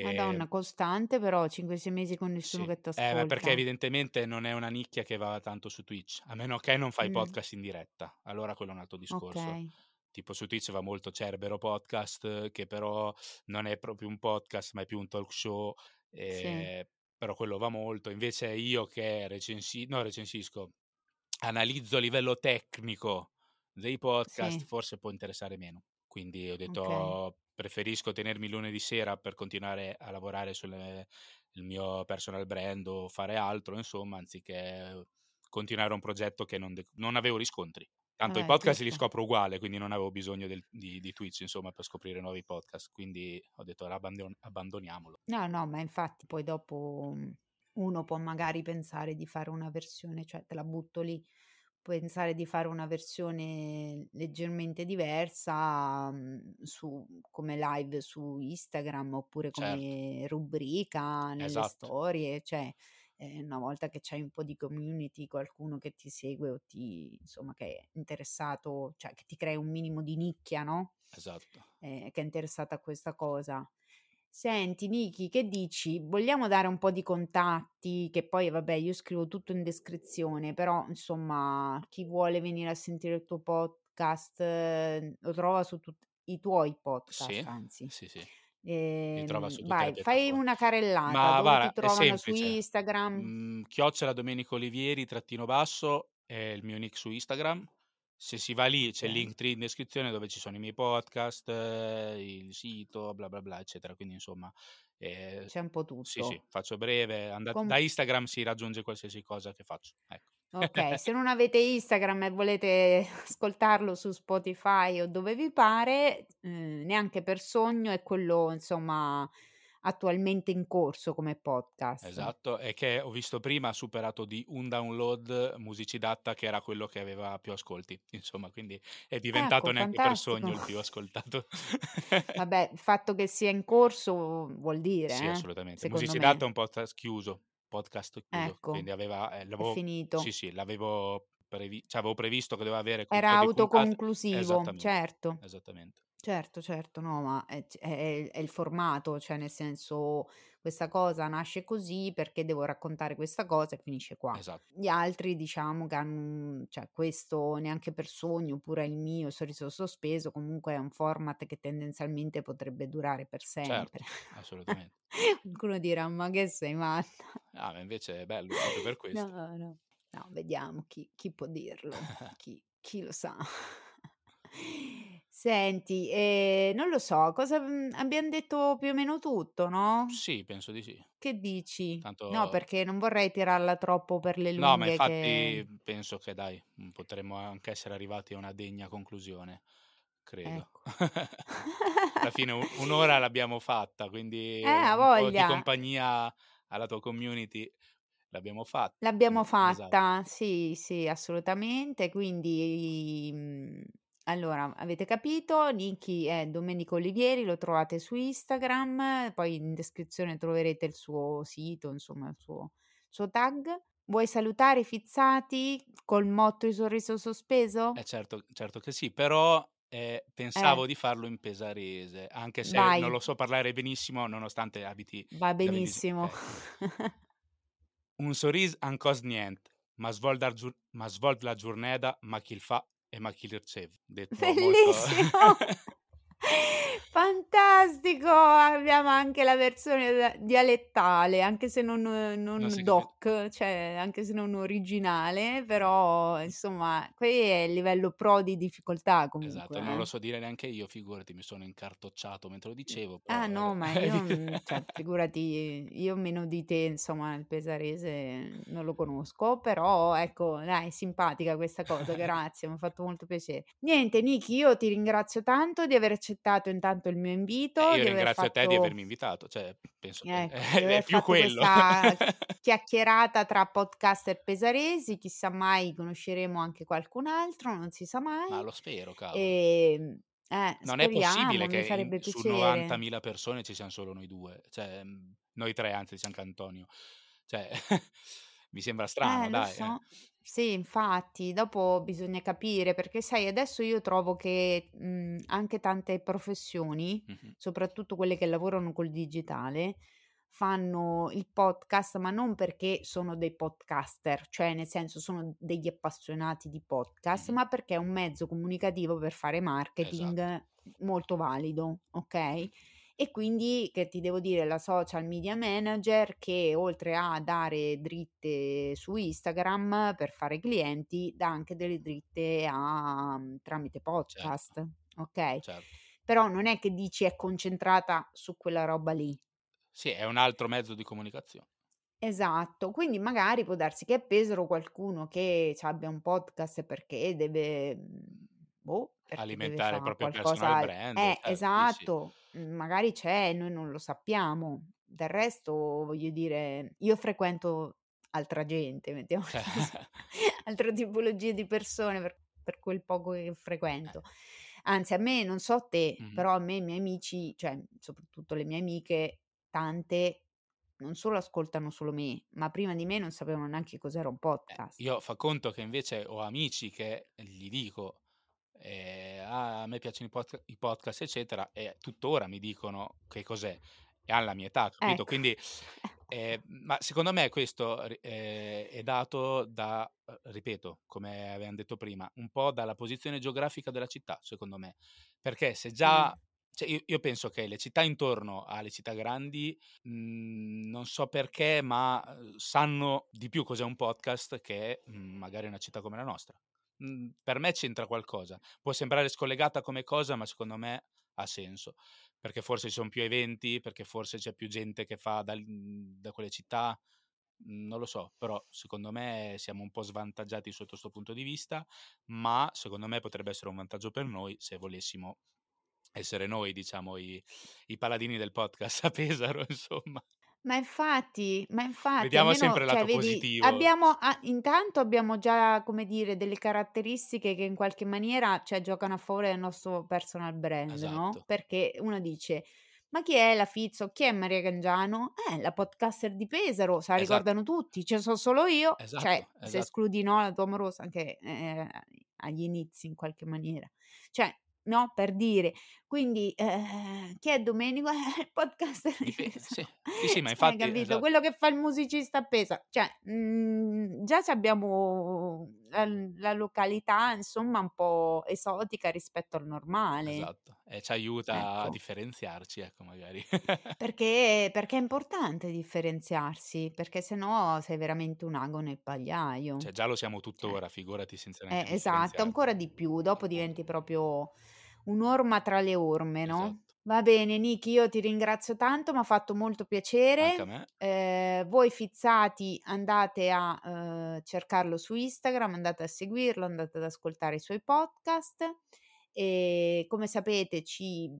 Madonna, Ehm costante però 5, 6 mesi con nessuno Sì. che Eh, ma perché t'ascolta. evidentemente non è una nicchia che va tanto su Twitch, a meno che non fai Mh. podcast in diretta, allora quello è un altro discorso. Okay. Tipo su Twitch va molto Cerbero Podcast, che però non è proprio un podcast, ma è più un talk show, Sì. ehm, però quello va molto. Invece io che recensi no recensisco, analizzo a livello tecnico dei podcast, Sì. forse può interessare meno. Quindi ho Okay. "Preferisco tenermi lunedì sera per continuare a lavorare sul mio personal brand o fare altro insomma, anziché continuare un progetto che non de non avevo riscontri." Tanto i Vabbè, podcast li scopro uguale, quindi non avevo bisogno del di di Twitch insomma per scoprire nuovi podcast, quindi ho detto: "Abbandon abbandoniamolo." No, no, ma infatti poi dopo, mhmm, uno può magari pensare di fare una versione cioè te la butto lì, pensare di fare una versione leggermente diversa, mhmm, su come live su Instagram, oppure Certo. come rubrica nelle Esatto. storie, cioè, ehm, una volta che c'hai un po' di community, qualcuno che ti segue o ti insomma che è interessato, cioè che ti crei un minimo di nicchia, no, Esatto. ehm, che è interessata a questa cosa. Senti Nichi, che dici? Vogliamo dare un po' di contatti, che poi vabbè io scrivo tutto in descrizione, però insomma chi vuole venire a sentire il tuo podcast lo trova su tut i tuoi Sì, podcast anzi. sì, sì. Mi trova Ehm, su tutte le vai, fai piattaforme. una carrellata, Ma dove ti guarda, è trovano su semplice, Instagram? mhmm, chiocciola Domenico Olivieri trattino basso è il mio nick su Instagram. Se si va lì c'è il Okay. Linktree in descrizione dove ci sono i miei podcast, il sito, bla, bla, bla, eccetera. Quindi insomma, ehm C'è un po' sì, sì, tutto. faccio breve, anda Com da Instagram si raggiunge qualsiasi cosa che faccio, ecco. Okay, se non avete Instagram e volete ascoltarlo su Spotify o dove vi pare, uhm, Neanche per sogno è quello insomma attualmente in corso come podcast. Esatto, e che ho visto prima ha superato di un download Musicidatta che era quello che aveva più ascolti, insomma, quindi è diventato Ecco, Neanche per fantastico. sogno il più ascoltato. Vabbè, il fatto che sia in corso vuol dire, Sì, eh, assolutamente. Musicidatta è un podcast chiuso, podcast chiuso, Ecco, quindi aveva è l'avevo sì, finito. sì, l'avevo previ cioè avevo previsto che doveva avere Era autoconclusivo, esattamente, certo. esattamente. Certo, certo, no, ma è è è il formato, cioè nel senso questa cosa nasce così perché devo raccontare questa cosa e finisce qua. Esatto. Gli altri diciamo che han cioè questo Neanche per sogno, oppure il mio Sorriso sospeso, comunque è un format che tendenzialmente potrebbe durare per sempre. Certo, assolutamente. Qualcuno dirà: "Ma che sei matta?" Ah, ma invece è bello proprio per No, questo. no, no, vediamo chi chi può dirlo, chi chi lo sa. Senti, ehm, non lo so, cosa mhmm, abbiam detto più o meno tutto, no? Sì, penso di sì. Che dici? No, Tanto perché non vorrei tirarla troppo per le No, ma lunghe infatti che penso che dai, mhmm, potremmo anche essere arrivati a una degna conclusione, credo. Ecco. Alla fine u un'ora l'abbiamo fatta, quindi Eh, a un po' di voglia. compagnia alla tua community l'abbiamo fatta, L'abbiamo quindi esa fatta, sì, sì, assolutamente. Quindi, mhmm, allora avete capito, Nicky è Domenico Olivieri, lo trovate su Instagram, poi in descrizione troverete il suo sito, insomma il suo suo tag. Vuoi salutare i fizzati col motto di Sorriso Eh sospeso? certo, certo che sì, però, ehm, Eh. pensavo di farlo in pesarese, anche se non Vai. lo so parlare benissimo nonostante abiti Va benissimo. okay. Un sorris an cos nient, ma svolt dar giur ma la giurneda, ma chi il fa e ma chi l ricev. Detto molto Bellissimo. Fantastico, abbiamo anche la versione dialettale, anche se non Non doc, cioè anche se non originale, però insomma qui è il livello pro di difficoltà Esatto, comunque, non lo eh. so dire neanche io, figurati, mi sono incartocciato mentre lo dicevo, ah però no, vabbè. ma io, mhmm, cioè figurati, io meno di te insomma il pesarese non lo conosco, però ecco dai simpatica questa cosa, grazie, m'ha fatto molto piacere. Niente Nicky, io ti ringrazio tanto di aver accettato intanto il mio Eh, invito, io di aver ringrazio te di fatto avermi invitato, cioè penso che ecco, di è più fatto quello. questa chiacchierata tra podcaster pesaresi, chissà mai conosceremo anche qualcun altro, non si sa Ma mai. lo spero, cavolo. Ehm, eh, Non è possibile che in su piacere. 90.000 persone ci siam solo noi 2, cioè, noi 3 anzi di San Cantonio. Cioè mi sembra strano Eh, dai, eh. so. Sì, infatti, dopo bisogna capire, perché sai adesso io trovo che, mhmm, anche tante professioni, Mh-mh. soprattutto quelle che lavorano col digitale, fanno il podcast, ma non perché sono dei podcaster, cioè nel senso sono degli appassionati di podcast, Mh-mh. ma perché è un mezzo comunicativo per fare Esatto. marketing molto valido, okay? E quindi che ti devo dire, la social media manager che oltre a dare dritte su Instagram per fare clienti, dà anche delle dritte a mhmm, tramite Certo, podcast, okay? certo. Però non è che dici è concentrata su quella roba lì. Sì, è un altro mezzo di comunicazio Esatto, quindi magari può darsi che a Pesaro qualcuno che c'abbia un podcast perché deve, mhmm, boh, perché deve alimentare il fa proprio personal qualcosa brand, eh, cer sì, sì. Mhmm, magari c'è e noi non lo sappiamo. Del resto, voglio dire, io frequento altra gente, mettiamola Cioè altra tipologia di persone per per quel poco che Eh. frequento. Anzi a me, non so te, Mh-mh. però a me i miei amici, cioè soprattutto le mie amiche, tante non solo ascoltano solo me, ma prima di me non sapevano neanche cos'era un Eh, podcast. io fa conto che invece ho amici che gli dico, ehm: "Ah, a me piacciono i podca i podcast eccetera", e tuttora mi dicono che cos'è, e han la mia età, capito? Ecco. Quindi, ehm, ma secondo me questo ehm, è dato da uhm, ripeto, come avevam detto prima, un po' dalla posizione geografica della città, secondo me. Perché se Eh. già cioè io io penso che le città intorno alle città grandi, mhmm, non so perché, ma, uhm, sanno di più cos'è un podcast che, mhmm, magari una città come la nostra. Mhmm, per me c'entra qualcosa. Può sembrare scollegata come cosa, ma secondo me ha senso, perché forse ci son più eventi, perché forse c'è più gente che fa dal mhmm, da quelle città. non lo so, però secondo me siamo un po' svantaggiati sotto questo punto di vista, ma secondo me potrebbe essere un vantaggio per noi se volessimo essere noi, diciamo, i, i paladini del podcast a Pesaro, insomma. Ma infatti, ma infatti, Vediamo almeno, sempre il cioè, lato vedi, positivo. abbiamo, ah, intanto abbiamo già, come dire, delle caratteristiche che in qualche maniera, cioè, giocano a favore del nostro personal brand, no? Esatto. Perché uno dice, ma chi è la Fizzo? Chi è Maria Cangiano? Eh, la podcaster di Pesaro, se la Esatto. ricordano tutti, ci sono solo io, Esatto, cioè, se esatto. escludi no, la tua amorosa anche eh, agli inizi in qualche maniera. Cioè, no? Per dire. Quindi, eh, chi è Domenico? Eh, il podcaster di Pesaro. sì, sì, sì, ma Cioè, infatti, capito? esatto. Quello che fa il musicista a Pesaro. Cioè, mm, già abbiamo la, la località, insomma, un po' esotica rispetto al normale. Esatto, e ci aiuta a Ecco. differenziarci, ecco, magari. Perché, perché è importante differenziarsi, perché sennò sei veramente un ago nel pagliaio. Cioè, già lo siamo Cioè, tuttora, figurati senza eh, esatto, ancora di più, dopo diventi proprio un'orma tra le orme, no? Esatto. Va bene, Niki, io ti ringrazio tanto, mi ha fatto molto Anche a piacere. me. Eh, voi fizzati andate a eh, cercarlo su Instagram, andate a seguirlo, andate ad ascoltare i suoi podcast e come sapete ci,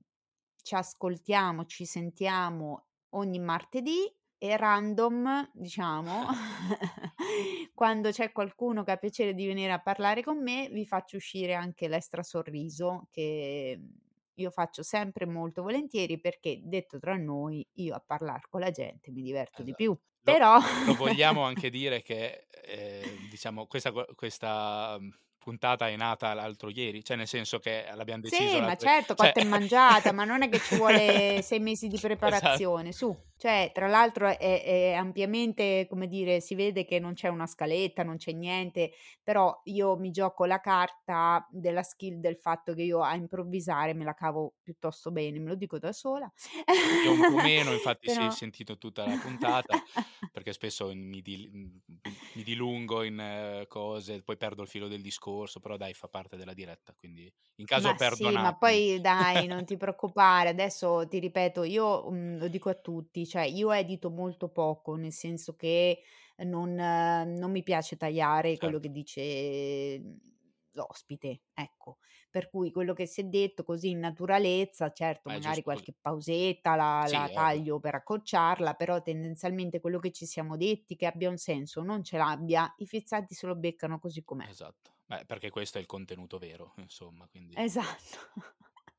ci ascoltiamo, ci sentiamo ogni martedì e random, diciamo, quando c'è qualcuno che ha piacere di venire a parlare con me, vi faccio uscire anche l'extra sorriso che io faccio sempre molto volentieri perché detto tra noi io a parlare con la gente mi diverto di Esatto. più. Lo, Però lo vogliamo anche dire che, eh, diciamo, questa, questa mm, puntata è nata l'altro ieri, cioè nel senso che l'abbiamo deciso Sì, ma certo, cioè... cotta e mangiata, ma non è che ci vuole sei mesi di esatto. preparazione, su. Cioè, tra l'altro è, è ampiamente, come dire, si vede che non c'è una scaletta, non c'è niente, però io mi gioco la carta della skill del fatto che io a improvvisare me la cavo piuttosto bene, me lo dico da sola. Io un po' meno, infatti Però... si è sentito tutta la puntata, perché spesso mi, di, mi dilungo in uh, cose, poi perdo il filo del discorso, però dai, fa parte della diretta, quindi in caso ma perdonatemi. Sì, ma poi dai, non ti preoccupare, adesso ti ripeto, io mh, lo dico a tutti, cioè io edito molto poco, nel senso che non, non mi piace tagliare certo. quello che dice l'ospite, ecco. Per cui quello che si è detto così in naturalezza, certo, magari qualche pausetta la, Sì, la taglio per accorciarla, però tendenzialmente quello che ci siamo detti che abbia un senso, non ce l'abbia, i fizzati se lo beccano così com'è. Esatto, Beh, perché questo è il contenuto vero, insomma, quindi... Esatto.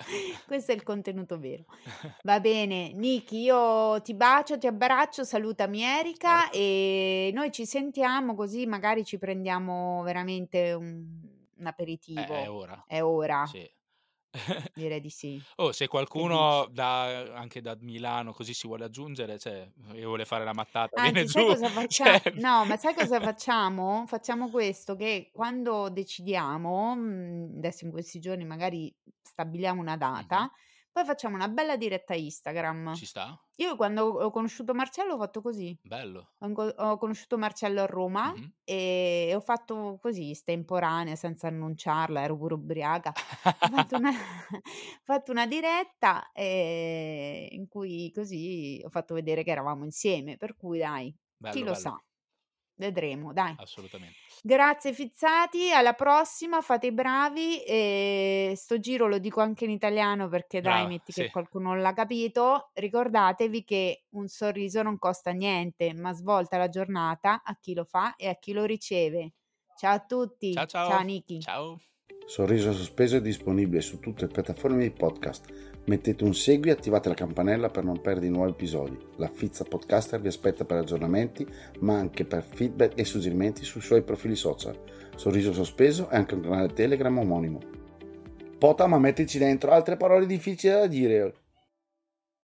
Questo è il contenuto vero. Va bene, Niki, io ti bacio, ti abbraccio, salutami Erika Certo. e noi ci sentiamo così magari ci prendiamo veramente un, un aperitivo. Eh, è ora. È ora. Sì. Direi di sì. Oh, se qualcuno da, anche da Milano così si vuole aggiungere, cioè, e vuole fare la mattata, viene Anzi, sai giù. cosa facciamo? Cioè... No, ma sai cosa facciamo? Facciamo questo, che quando decidiamo, mh, adesso in questi giorni magari stabiliamo una data, Mhm. Poi facciamo una bella diretta Instagram. Ci sta? Io quando ho conosciuto Marcello ho fatto così. Bello. Ho, conosciuto Marcello a Roma Mhm. e ho fatto così, estemporanea, senza annunciarla, ero pure ubriaca. Ho fatto una, ho fatto una diretta eh, in cui così ho fatto vedere che eravamo insieme, per cui dai, bello, chi lo bello. sa, vedremo, dai. Assolutamente. Grazie Fizzati, alla prossima, fate i bravi e sto giro lo dico anche in italiano perché dai, Brava, metti sì. che qualcuno non l'ha capito, ricordatevi che un sorriso non costa niente, ma svolta la giornata a chi lo fa e a chi lo riceve. Ciao a tutti. Ciao ciao. Ciao Niki. Ciao. Sorriso Sospeso è disponibile su tutte le piattaforme di podcast. Mettete un segui e attivate la campanella per non perdere i nuovi episodi. La Fizza Podcaster vi aspetta per aggiornamenti, ma anche per feedback e suggerimenti sui suoi profili social. Sorriso Sospeso è anche un canale Telegram omonimo. Pota, ma mettici dentro altre parole difficili da dire.